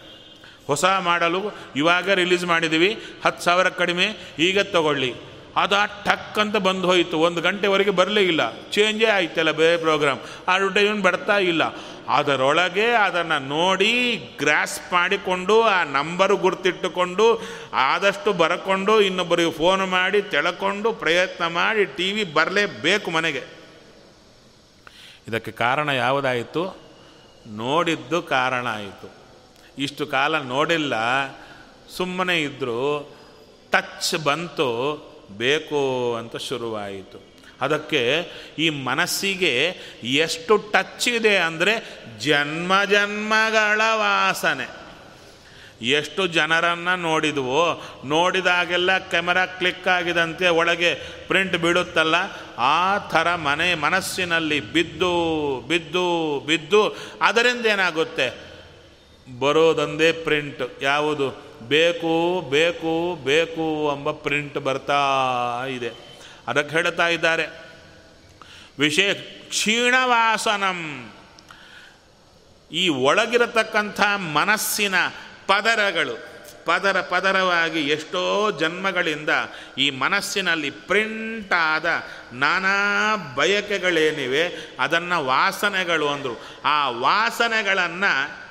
ಹೊಸ ಮಾಡಲು ಇವಾಗ ರಿಲೀಸ್ ಮಾಡಿದ್ದೀವಿ, ಹತ್ತು ಸಾವಿರ ಕಡಿಮೆ, ಈಗ ತಗೊಳ್ಳಿ. ಅದು ಟಕ್ ಅಂತ ಬಂದು ಹೋಯಿತು. ಒಂದು ಗಂಟೆವರೆಗೆ ಬರಲೇ ಇಲ್ಲ. ಚೇಂಜೇ ಆಯ್ತಲ್ಲ ಬೇರೆ ಪ್ರೋಗ್ರಾಮ್ ಅಡ್ವರ್ಟೈಸ್ಮೆಂಟ್ ಬರ್ತಾ ಇಲ್ಲ. ಅದರೊಳಗೆ ಅದನ್ನು ನೋಡಿ ಗ್ರಾಸ್ ಮಾಡಿಕೊಂಡು, ಆ ನಂಬರು ಗುರ್ತಿಟ್ಟುಕೊಂಡು, ಆದಷ್ಟು ಬರಕೊಂಡು, ಇನ್ನೊಬ್ಬರಿಗೆ ಫೋನ್ ಮಾಡಿ, ತೆಳಕೊಂಡು, ಪ್ರಯತ್ನ ಮಾಡಿ ಟಿ ವಿ ಬರಲೇಬೇಕು ಮನೆಗೆ. ಇದಕ್ಕೆ ಕಾರಣ ಯಾವುದಾಯಿತು? ನೋಡಿದ್ದು ಕಾರಣ ಆಯಿತು. ಇಷ್ಟು ಕಾಲ ನೋಡಿಲ್ಲ, ಸುಮ್ಮನೆ ಇದ್ದರೂ ಟಚ್ ಬಂತು, ಬೇಕು ಅಂತ ಶುರುವಾಯಿತು. ಅದಕ್ಕೆ ಈ ಮನಸ್ಸಿಗೆ ಎಷ್ಟು ಟಚ್ ಇದೆ ಅಂದರೆ ಜನ್ಮ ಜನ್ಮಗಳ ವಾಸನೆ. ಎಷ್ಟು ಜನರನ್ನು ನೋಡಿದವೋ, ನೋಡಿದಾಗೆಲ್ಲ ಕ್ಯಾಮರಾ ಕ್ಲಿಕ್ ಆಗಿದಂತೆ ಒಳಗೆ ಪ್ರಿಂಟ್ ಬಿಡುತ್ತಲ್ಲ ಆ ಥರ ಮನೆ ಮನಸ್ಸಿನಲ್ಲಿ ಬಿದ್ದು ಬಿದ್ದು ಬಿದ್ದು, ಅದರಿಂದ ಏನಾಗುತ್ತೆ? ಬರೋದೊಂದೇ ಪ್ರಿಂಟ್. ಯಾವುದು? ಬೇಕು ಬೇಕು ಬೇಕು ಎಂಬ ಪ್ರಿಂಟ್ ಬರ್ತಾ ಇದೆ. ಅದಕ್ಕೆ ಹೇಳ್ತಾ ಇದ್ದಾರೆ. ವಿಷಯ ಕ್ಷೀಣವಾಸನಂ. ಈ ಒಳಗಿರತಕ್ಕಂಥ ಮನಸ್ಸಿನ ಪದರಗಳು, ಪದರ ಪದರವಾಗಿ ಎಷ್ಟೋ ಜನ್ಮಗಳಿಂದ ಈ ಮನಸ್ಸಿನಲ್ಲಿ ಪ್ರಿಂಟ್ ಆದ ನಾನಾ ಬಯಕೆಗಳೇನಿವೆ, ಅದನ್ನು ವಾಸನೆಗಳು ಅಂದರು. ಆ ವಾಸನೆಗಳನ್ನು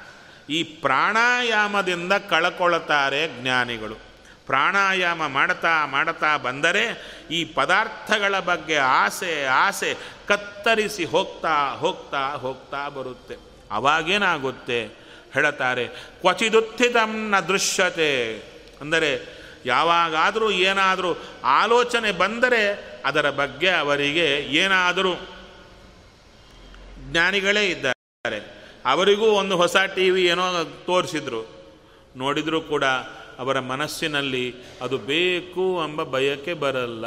ಈ ಪ್ರಾಣಾಯಾಮದಿಂದ ಕಳ್ಕೊಳ್ತಾರೆ ಜ್ಞಾನಿಗಳು. ಪ್ರಾಣಾಯಾಮ ಮಾಡ್ತಾ ಮಾಡ್ತಾ ಬಂದರೆ ಈ ಪದಾರ್ಥಗಳ ಬಗ್ಗೆ ಆಸೆ ಆಸೆ ಕತ್ತರಿಸಿ ಹೋಗ್ತಾ ಹೋಗ್ತಾ ಹೋಗ್ತಾ ಬರುತ್ತೆ. ಅವಾಗೇನಾಗುತ್ತೆ? ಹೇಳುತ್ತಾರೆ ಕ್ವಚಿದುತ್ಥಿತಂ ನ ದೃಶ್ಯತೆ. ಅಂದರೆ ಯಾವಾಗಾದರೂ ಏನಾದರೂ ಆಲೋಚನೆ ಬಂದರೆ ಅದರ ಬಗ್ಗೆ ಅವರಿಗೆ ಏನಾದರೂ ಜ್ಞಾನಿಗಳೇ ಇದ್ದಾರೆ. ಅವರಿಗೂ ಒಂದು ಹೊಸ ಟಿ ವಿ ಏನೋ ತೋರಿಸಿದ್ರು. ನೋಡಿದರೂ ಕೂಡ ಅವರ ಮನಸ್ಸಿನಲ್ಲಿ ಅದು ಬೇಕು ಎಂಬ ಬಯಕೆ ಬರಲ್ಲ.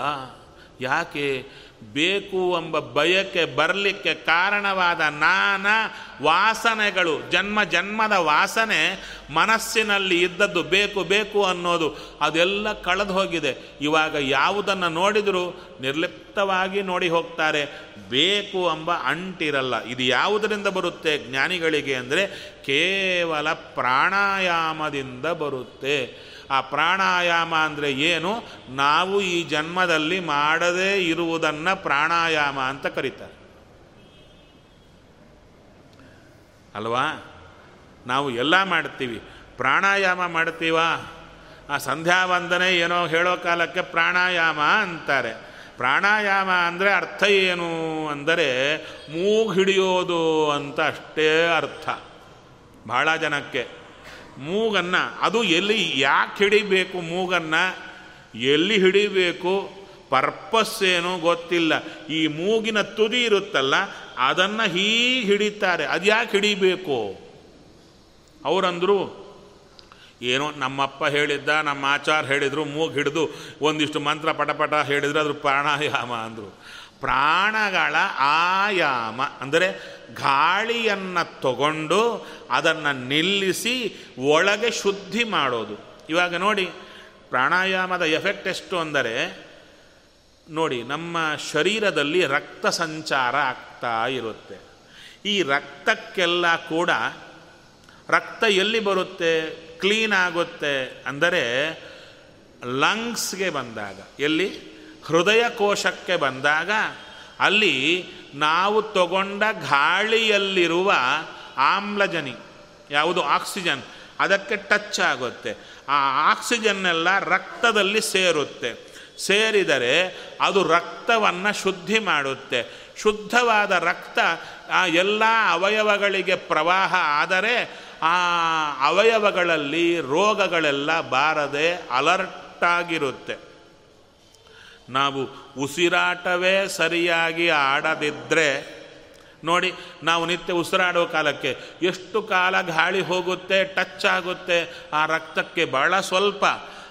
ಯಾಕೆ ಬೇಕು ಎಂಬ ಬಯಕೆ ಬರಲಿಕ್ಕೆ ಕಾರಣವಾದ ನಾನಾ ವಾಸನೆಗಳು, ಜನ್ಮ ಜನ್ಮದ ವಾಸನೆ ಮನಸ್ಸಿನಲ್ಲಿ ಇದ್ದದ್ದು ಬೇಕು ಬೇಕು ಅನ್ನೋದು ಅದೆಲ್ಲ ಕಳೆದು ಹೋಗಿದೆ. ಇವಾಗ ಯಾವುದನ್ನು ನೋಡಿದರೂ ನಿರ್ಲಿಪ್ತವಾಗಿ ನೋಡಿ ಹೋಗ್ತಾರೆ. ಬೇಕು ಎಂಬ ಅಂಟಿರಲ್ಲ. ಇದು ಯಾವುದರಿಂದ ಬರುತ್ತೆ ಜ್ಞಾನಿಗಳಿಗೆ ಅಂದರೆ ಕೇವಲ ಪ್ರಾಣಾಯಾಮದಿಂದ ಬರುತ್ತೆ. ಆ ಪ್ರಾಣಾಯಾಮ ಅಂದರೆ ಏನು? ನಾವು ಈ ಜನ್ಮದಲ್ಲಿ ಮಾಡದೇ ಇರುವುದನ್ನು ಪ್ರಾಣಾಯಾಮ ಅಂತ ಕರೀತಾರೆ. ಅಲ್ವಾ? ನಾವು ಎಲ್ಲ ಮಾಡ್ತೀವಿ. ಪ್ರಾಣಾಯಾಮ ಮಾಡ್ತೀವಾ? ಆ ಸಂಧ್ಯಾ ವಂದನೆ ಏನೋ ಹೇಳೋ ಕಾಲಕ್ಕೆ ಪ್ರಾಣಾಯಾಮ ಅಂತಾರೆ. ಪ್ರಾಣಾಯಾಮ ಅಂದರೆ ಅರ್ಥ ಏನು ಅಂದರೆ ಮೂಗು ಹಿಡಿಯೋದು ಅಂತ ಅಷ್ಟೇ ಅರ್ಥ. ಭಾಳ ಜನಕ್ಕೆ. ಮೂಗನ್ನು, ಅದು ಎಲ್ಲಿ ಯಾಕೆ ಹಿಡಿಬೇಕು ಮೂಗನ್ನು? ಎಲ್ಲಿ ಹಿಡಿಬೇಕು? ಪರ್ಪಸ್ ಏನು ಗೊತ್ತಿಲ್ಲ. ಈ ಮೂಗಿನ ತುದಿ ಇರುತ್ತಲ್ಲ, ಅದನ್ನು ಹೀಗೆ ಹಿಡಿತಾರೆ. ಅದು ಯಾಕೆ ಹಿಡಿಬೇಕು? ಅವರಂದರು, ಏನೋ ನಮ್ಮಪ್ಪ ಹೇಳಿದ್ದ, ನಮ್ಮ ಆಚಾರ ಹೇಳಿದರು, ಮೂಗು ಹಿಡಿದು ಒಂದಿಷ್ಟು ಮಂತ್ರ ಪಟಪಟ ಹೇಳಿದ್ರು ಅದ್ರ ಪ್ರಾಣಾಯಾಮ ಅಂದರು. ಪ್ರಾಣಗಳ ಆಯಾಮ. ಅಂದರೆ ಗಾಳಿಯನ್ನು ತಗೊಂಡು ಅದನ್ನು ನಿಲ್ಲಿಸಿ ಒಳಗೆ ಶುದ್ಧಿ ಮಾಡೋದು. ಇವಾಗ ನೋಡಿ, ಪ್ರಾಣಾಯಾಮದ ಎಫೆಕ್ಟ್ ಎಷ್ಟು ಅಂದರೆ, ನೋಡಿ, ನಮ್ಮ ಶರೀರದಲ್ಲಿ ರಕ್ತ ಸಂಚಾರ ಆಗ್ತಾ ಇರುತ್ತೆ. ಈ ರಕ್ತಕ್ಕೆಲ್ಲ ಕೂಡ ರಕ್ತ ಎಲ್ಲಿ ಬರುತ್ತೆ? ಕ್ಲೀನ್ ಆಗುತ್ತೆ. ಅಂದರೆ ಲಂಗ್ಸ್ಗೆ ಬಂದಾಗ. ಎಲ್ಲಿ? ಹೃದಯ ಕೋಶಕ್ಕೆ ಬಂದಾಗ ಅಲ್ಲಿ ನಾವು ತಗೊಂಡ ಗಾಳಿಯಲ್ಲಿರುವ ಆಮ್ಲಜನಿ, ಯಾವುದು ಆಕ್ಸಿಜನ್, ಅದಕ್ಕೆ ಟಚ್ ಆಗುತ್ತೆ. ಆ ಆಕ್ಸಿಜನ್ನೆಲ್ಲ ರಕ್ತದಲ್ಲಿ ಸೇರುತ್ತೆ. ಸೇರಿದರೆ ಅದು ರಕ್ತವನ್ನು ಶುದ್ಧಿ ಮಾಡುತ್ತೆ. ಶುದ್ಧವಾದ ರಕ್ತ ಆ ಎಲ್ಲ ಅವಯವಗಳಿಗೆ ಪ್ರವಾಹ ಆದರೆ ಆ ಅವಯವಗಳಲ್ಲಿ ರೋಗಗಳೆಲ್ಲ ಬಾರದೆ ಅಲರ್ಟಾಗಿರುತ್ತೆ ನಾವು ಉಸಿರಾಟವೇ ಸರಿಯಾಗಿ ಆಡದಿದ್ದರೆ ನೋಡಿ, ನಾವು ನಿತ್ಯ ಉಸಿರಾಡುವ ಕಾಲಕ್ಕೆ ಎಷ್ಟು ಕಾಲ ಗಾಳಿ ಹೋಗುತ್ತೆ, ಟಚ್ ಆಗುತ್ತೆ, ಆ ರಕ್ತಕ್ಕೆ ಬಹಳ ಸ್ವಲ್ಪ.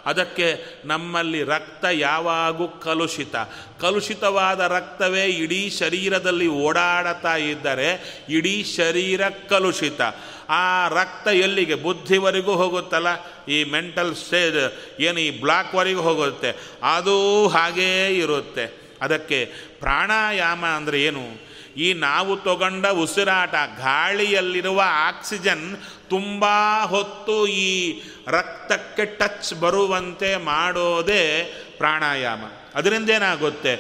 ಅದಕ್ಕೆ ನಮ್ಮಲ್ಲಿ ರಕ್ತ ಯಾವಾಗೂ ಕಲುಷಿತ. ಕಲುಷಿತವಾದ ರಕ್ತವೇ ಇಡೀ ಶರೀರದಲ್ಲಿ ಓಡಾಡತಾ ಇದ್ದರೆ ಇಡೀ ಶರೀರ ಕಲುಷಿತ. ಆ ರಕ್ತ ಎಲ್ಲಿಗೆ? ಬುದ್ಧಿವರೆಗೂ ಹೋಗುತ್ತಲ್ಲ. ಈ ಮೆಂಟಲ್ ಸ್ಟೇಜ್ ಏನು ಈ ಬ್ಲಾಕ್ವರೆಗೂ ಹೋಗುತ್ತೆ. ಅದು ಹಾಗೇ ಇರುತ್ತೆ. ಅದಕ್ಕೆ ಪ್ರಾಣಾಯಾಮ ಅಂದರೆ ಏನು? ಈ ನಾವು ತಗೊಂಡ ಉಸಿರಾಟ, ಗಾಳಿಯಲ್ಲಿರುವ ಆಕ್ಸಿಜನ್ ತುಂಬ ಹೊತ್ತು ಈ ರಕ್ತಕ್ಕೆ ಟಚ್ ಬರುವಂತೆ ಮಾಡೋದೇ ಪ್ರಾಣಾಯಾಮ. ಅದರಿಂದ ಏನಾಗುತ್ತೆ?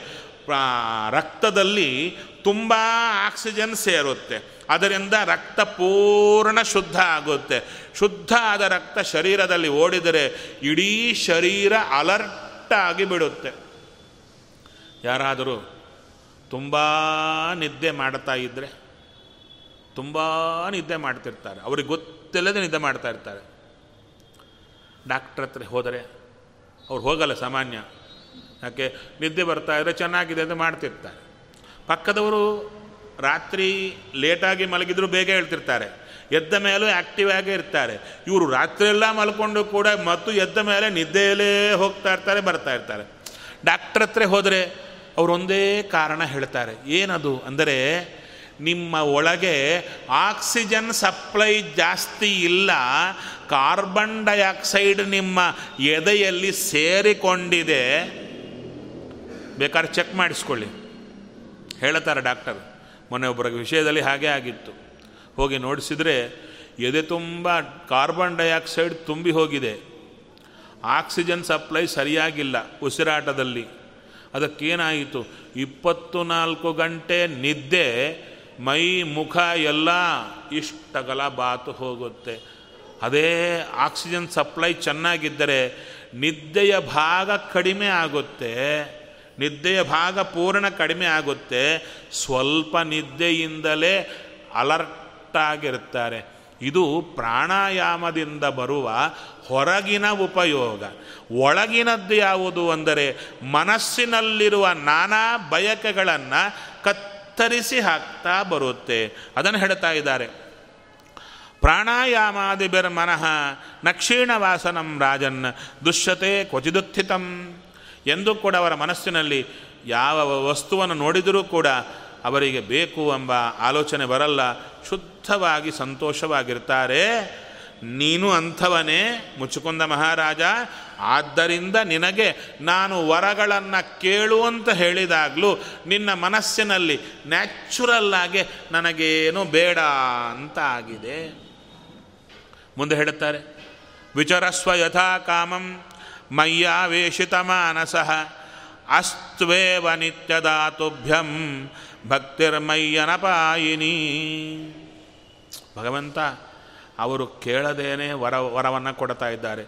ರಕ್ತದಲ್ಲಿ ತುಂಬ ಆಕ್ಸಿಜನ್ ಸೇರುತ್ತೆ. ಅದರಿಂದ ರಕ್ತ ಪೂರ್ಣ ಶುದ್ಧ ಆಗುತ್ತೆ. ಶುದ್ಧ ಆದ ರಕ್ತ ಶರೀರದಲ್ಲಿ ಓಡಿದರೆ ಇಡೀ ಶರೀರ ಅಲರ್ಟ್ ಆಗಿ ಬಿಡುತ್ತೆ ಯಾರಾದರೂ ತುಂಬ ನಿದ್ದೆ ಮಾಡ್ತಾ ಇದ್ದರೆ ತುಂಬ ನಿದ್ದೆ ಮಾಡ್ತಿರ್ತಾರೆ. ಅವ್ರಿಗೆ ಗೊತ್ತಿಲ್ಲದೆ ನಿದ್ದೆ ಮಾಡ್ತಾ ಇರ್ತಾರೆ. ಡಾಕ್ಟ್ರ್ ಹತ್ರ ಹೋದರೆ, ಅವ್ರು ಹೋಗಲ್ಲ ಸಾಮಾನ್ಯ. ಯಾಕೆ? ನಿದ್ದೆ ಬರ್ತಾ ಇದ್ರೆ ಚೆನ್ನಾಗಿದೆ ಅಂತ ಮಾಡ್ತಿರ್ತಾರೆ. ಪಕ್ಕದವರು ರಾತ್ರಿ ಲೇಟಾಗಿ ಮಲಗಿದ್ರು ಬೇಗ ಹೇಳ್ತಿರ್ತಾರೆ. ಎದ್ದ ಮೇಲೂ ಆ್ಯಕ್ಟಿವ್ ಆಗೇ ಇರ್ತಾರೆ. ಇವರು ರಾತ್ರಿ ಎಲ್ಲ ಮಲ್ಕೊಂಡು ಕೂಡ ಮತ್ತು ಎದ್ದ ಮೇಲೆ ನಿದ್ದೆಯಲ್ಲೇ ಹೋಗ್ತಾ ಇರ್ತಾರೆ, ಬರ್ತಾ ಇರ್ತಾರೆ. ಡಾಕ್ಟ್ರ್ ಹತ್ರ ಹೋದರೆ ಅವರೊಂದೇ ಕಾರಣ ಹೇಳ್ತಾರೆ. ಏನದು ಅಂದರೆ ನಿಮ್ಮ ಒಳಗೆ ಆಕ್ಸಿಜನ್ ಸಪ್ಲೈ ಜಾಸ್ತಿ ಇಲ್ಲ, ಕಾರ್ಬನ್ ಡೈಆಕ್ಸೈಡ್ ನಿಮ್ಮ ಎದೆಯಲ್ಲಿ ಸೇರಿಕೊಂಡಿದೆ. ಬೇಕಾದ್ರೆ ಚೆಕ್ ಮಾಡಿಸ್ಕೊಳ್ಳಿ. ಹೇಳ್ತಾರೆ ಡಾಕ್ಟರ್. ಮೊನ್ನೆ ಒಬ್ಬರ ವಿಷಯದಲ್ಲಿ ಹಾಗೆ ಆಗಿತ್ತು. ಹೋಗಿ ನೋಡಿಸಿದರೆ ಎದೆ ತುಂಬ ಕಾರ್ಬನ್ ಡೈಆಕ್ಸೈಡ್ ತುಂಬಿ ಹೋಗಿದೆ. ಆಕ್ಸಿಜನ್ ಸಪ್ಲೈ ಸರಿಯಾಗಿಲ್ಲ ಉಸಿರಾಟದಲ್ಲಿ. ಅದಕ್ಕೇನಾಯಿತು? ಇಪ್ಪತ್ತು ನಾಲ್ಕು ಗಂಟೆ ನಿದ್ದೆ ಮೈ ಮುಖ ಎಲ್ಲ ಇಷ್ಟಗಲ ಬಾತು ಹೋಗುತ್ತೆ. ಅದೇ ಆಕ್ಸಿಜನ್ ಸಪ್ಲೈ ಚೆನ್ನಾಗಿದ್ದರೆ ನಿದ್ದೆಯ ಭಾಗ ಕಡಿಮೆ ಆಗುತ್ತೆ. ನಿದ್ದೆಯ ಭಾಗ ಪೂರ್ಣ ಕಡಿಮೆ ಆಗುತ್ತೆ. ಸ್ವಲ್ಪ ನಿದ್ದೆಯಿಂದಲೇ ಅಲರ್ಟ್ ಆಗಿರುತ್ತಾರೆ. ಇದು ಪ್ರಾಣಾಯಾಮದಿಂದ ಬರುವ ಹೊರಗಿನ ಉಪಯೋಗ. ಒಳಗಿನದ್ದು ಯಾವುದು ಅಂದರೆ ಮನಸ್ಸಿನಲ್ಲಿರುವ ನಾನಾ ಬಯಕೆಗಳನ್ನು ಕತ್ತರಿಸಿ ಹಾಕ್ತಾ ಬರುತ್ತೆ. ಅದನ್ನು ಹೇಳ್ತಾ ಇದ್ದಾರೆ. ಪ್ರಾಣಾಯಾಮಾದಿಬಿರ್ಮನಃ ನಕ್ಷೀಣವಾಸನಂ ರಾಜನ್ ದುಶ್ಯತೆ ಕ್ವಚಿದುತ್ಥಿತಂ. ಎಂದು ಕೂಡ ಅವರ ಮನಸ್ಸಿನಲ್ಲಿ ಯಾವ ವಸ್ತುವನ್ನು ನೋಡಿದರೂ ಕೂಡ ಅವರಿಗೆ ಬೇಕು ಎಂಬ ಆಲೋಚನೆ ಬರಲ್ಲ. ಶುದ್ಧವಾಗಿ ಸಂತೋಷವಾಗಿರ್ತಾರೆ. ನೀನು ಅಂಥವನೇ ಮುಚ್ಚುಕೊಂಡ ಮಹಾರಾಜ. ಆದ್ದರಿಂದ ನಿನಗೆ ನಾನು ವರಗಳನ್ನು ಕೇಳು ಅಂತ ಹೇಳಿದಾಗಲೂ ನಿನ್ನ ಮನಸ್ಸಿನಲ್ಲಿ ನ್ಯಾಚುರಲ್ಲಾಗಿ ನನಗೇನು ಬೇಡ ಅಂತ ಆಗಿದೆ. ಮುಂದೆ ಹೇಳುತ್ತಾರೆ, ವಿಚರಸ್ವ ಯಥಾ ಕಾಮಂ ಮಯ್ಯಾವೇಶಿತ ಮಾನಸಃ ಅಸ್ತ್ವೇವ ನಿತ್ಯದಾತುಭ್ಯಂ ಭಕ್ತಿರ್ಮಯ್ಯನಪಾಯಿನಿ ಭಗವಂತ ಅವರು ಕೇಳದೇನೆ ವರ, ವರವನ್ನು ಕೊಡ್ತಾ ಇದ್ದಾರೆ.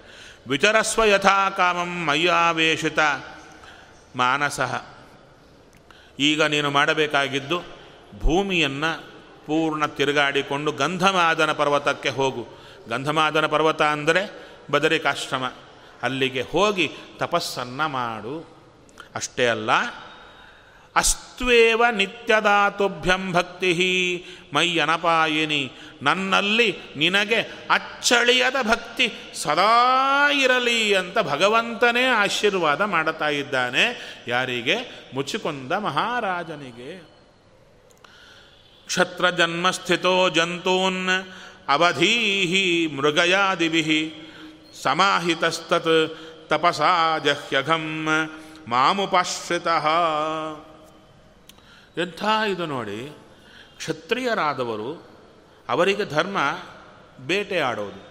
ವಿಚರಸ್ವ ಯಥಾ ಕಾಮಂ ಮಯ್ಯಾವೇಶಿತ ಮಾನಸಃ. ಈಗ ನೀನು ಮಾಡಬೇಕಾಗಿದ್ದು, ಭೂಮಿಯನ್ನು ಪೂರ್ಣ ತಿರುಗಾಡಿಕೊಂಡು ಗಂಧಮಾದನ ಪರ್ವತಕ್ಕೆ ಹೋಗು. ಗಂಧಮಾದನ ಪರ್ವತ ಅಂದರೆ ಬದರಿಕಾಶ್ರಮ. ಅಲ್ಲಿಗೆ ಹೋಗಿ ತಪಸ್ಸನ್ನು ಮಾಡು. ಅಷ್ಟೇ ಅಲ್ಲ, ಅಸ್ತ್ವೇವ ನಿತ್ಯದಾತುಭ್ಯಂ ಭಕ್ತಿ ಮೈ ಅನಪಾಯಿನಿ ನನ್ನಲ್ಲಿ ನಿನಗೆ ಅಚ್ಚಳಿಯದ ಭಕ್ತಿ ಸದಾ ಇರಲಿ ಅಂತ ಭಗವಂತನೇ ಆಶೀರ್ವಾದ ಮಾಡುತ್ತಾ ಇದ್ದಾನೆ. ಯಾರಿಗೆ? ಮುಚ್ಚಿಕೊಂಡ ಮಹಾರಾಜನಿಗೆ. ಕ್ಷತ್ರಜನ್ಮಸ್ಥಿತೋ ಜಂತೂನ್ ಅವಧೀಹಿ ಮೃಗಯಾದಿಭಿ ಸಮಾಹಿತಸ್ತತ್ ತಪಸಾ ಜಹ್ಯಘಂ ಮಾಮುಪಾಶ್ರಿತ. ಎಂಥ ಇದು ನೋಡಿ, ಕ್ಷತ್ರಿಯರಾದವರು ಅವರಿಗೆ ಧರ್ಮ ಬೇಟೆ ಆಡೋದು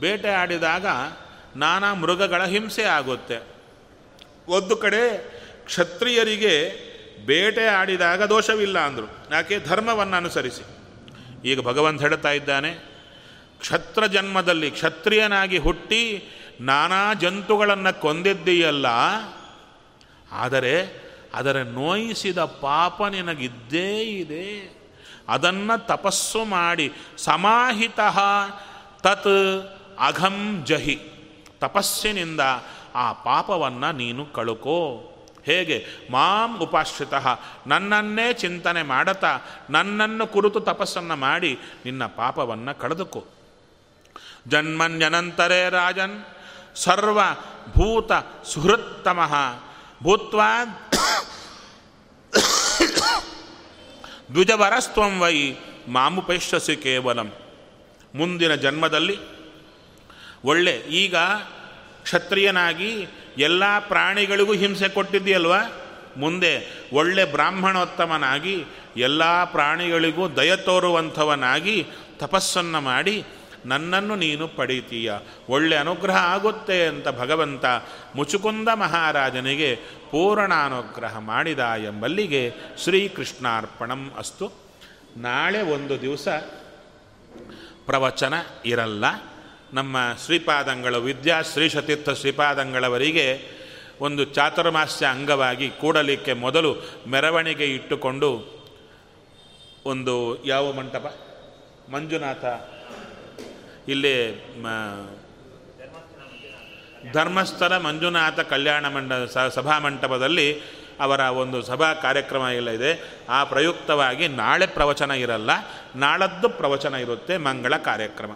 ಬೇಟೆ ಆಡಿದಾಗ ನಾನಾ ಮೃಗಗಳ ಹಿಂಸೆ ಆಗುತ್ತೆ. ಒಂದು ಕಡೆ ಕ್ಷತ್ರಿಯರಿಗೆ ಬೇಟೆ ಆಡಿದಾಗ ದೋಷವಿಲ್ಲ ಅಂದರು. ಯಾಕೆ? ಧರ್ಮವನ್ನು ಅನುಸರಿಸಿ. ಈಗ ಭಗವಂತ ಹೇಳ್ತಾ ಇದ್ದಾನೆ ಕ್ಷತ್ರ ಜನ್ಮದಲ್ಲಿ ಕ್ಷತ್ರಿಯನಾಗಿ ಹುಟ್ಟಿ ನಾನಾ ಜಂತುಗಳನ್ನು ಕೊಂದಿದ್ದೀಯಲ್ಲ, ಆದರೆ ಅದರ ನೋಯಿಸಿದ ಪಾಪ ನಿನಗಿದ್ದೇ ಇದೆ. ಅದನ್ನು ತಪಸ್ಸು ಮಾಡಿ, ಸಮಾಹಿತ ತತ್ ಅಘಂ ಜಹಿ, ತಪಸ್ಸಿನಿಂದ ಆ ಪಾಪವನ್ನು ನೀನು ಕಳುಕೋ. ಹೇಗೆ? ಮಾಂ ಉಪಾಶ್ರಿತ, ನನ್ನನ್ನೇ ಚಿಂತನೆ ಮಾಡತಾ ನನ್ನನ್ನು ಕುರಿತು ತಪಸ್ಸನ್ನು ಮಾಡಿ ನಿನ್ನ ಪಾಪವನ್ನು ಕಳೆದುಕೋ. ಜನ್ಮನ್ಯನಂತರೇ ರಾಜನ್ ಸರ್ವ ಭೂತ ಸುಹೃತ್ತಮಃ ಭೂತ್ವಾ ದ್ವಿಜವರಸ್ತ್ವಂ ವೈ ಮಾಮುಪೈಶ್ಯಸಿ ಕೇವಲಂ ಮುಂದಿನ ಜನ್ಮದಲ್ಲಿ ಒಳ್ಳೆ, ಈಗ ಕ್ಷತ್ರಿಯನಾಗಿ ಎಲ್ಲ ಪ್ರಾಣಿಗಳಿಗೂ ಹಿಂಸೆ ಕೊಟ್ಟಿದ್ದೀಯಲ್ವ? ಮುಂದೆ ಒಳ್ಳೆ ಬ್ರಾಹ್ಮಣೋತ್ತಮನಾಗಿ ಎಲ್ಲ ಪ್ರಾಣಿಗಳಿಗೂ ದಯ ತೋರುವಂಥವನಾಗಿ ತಪಸ್ಸನ್ನು ಮಾಡಿ ನನ್ನನ್ನು ನೀನು ಪಡೀತೀಯ. ಒಳ್ಳೆ ಅನುಗ್ರಹ ಆಗುತ್ತೆ ಅಂತ ಭಗವಂತ ಮುಚುಕುಂದ ಮಹಾರಾಜನಿಗೆ ಪೂರ್ಣಾನುಗ್ರಹ ಮಾಡಿದ ಎಂಬಲ್ಲಿಗೆ ಶ್ರೀಕೃಷ್ಣಾರ್ಪಣಂ ಅಸ್ತು. ನಾಳೆ ಒಂದು ದಿವಸ ಪ್ರವಚನ ಇರಲ್ಲ. ನಮ್ಮ ಶ್ರೀಪಾದಂಗಳ ವಿದ್ಯಾ ಶ್ರೀಶತೀರ್ಥ ಶ್ರೀಪಾದಂಗಳವರಿಗೆ ಒಂದು ಚಾತುರ್ಮಾಸ್ಯ ಅಂಗವಾಗಿ ಕೂಡಲಿಕ್ಕೆ ಮೊದಲು ಮೆರವಣಿಗೆ ಇಟ್ಟುಕೊಂಡು ಒಂದು ಯಾವ ಮಂಟಪ? ಮಂಜುನಾಥ ಇಲ್ಲಿ ಧರ್ಮಸ್ಥಳ ಮಂಜುನಾಥ ಕಲ್ಯಾಣ ಮಂಡ ಸಭಾ ಮಂಟಪದಲ್ಲಿ ಅವರ ಒಂದು ಸಭಾ ಕಾರ್ಯಕ್ರಮ ಎಲ್ಲ ಇದೆ. ಆ ಪ್ರಯುಕ್ತವಾಗಿ ನಾಳೆ ಪ್ರವಚನ ಇರಲ್ಲ. ನಾಳದ್ದು ಪ್ರವಚನ ಇರುತ್ತೆ, ಮಂಗಳ ಕಾರ್ಯಕ್ರಮ.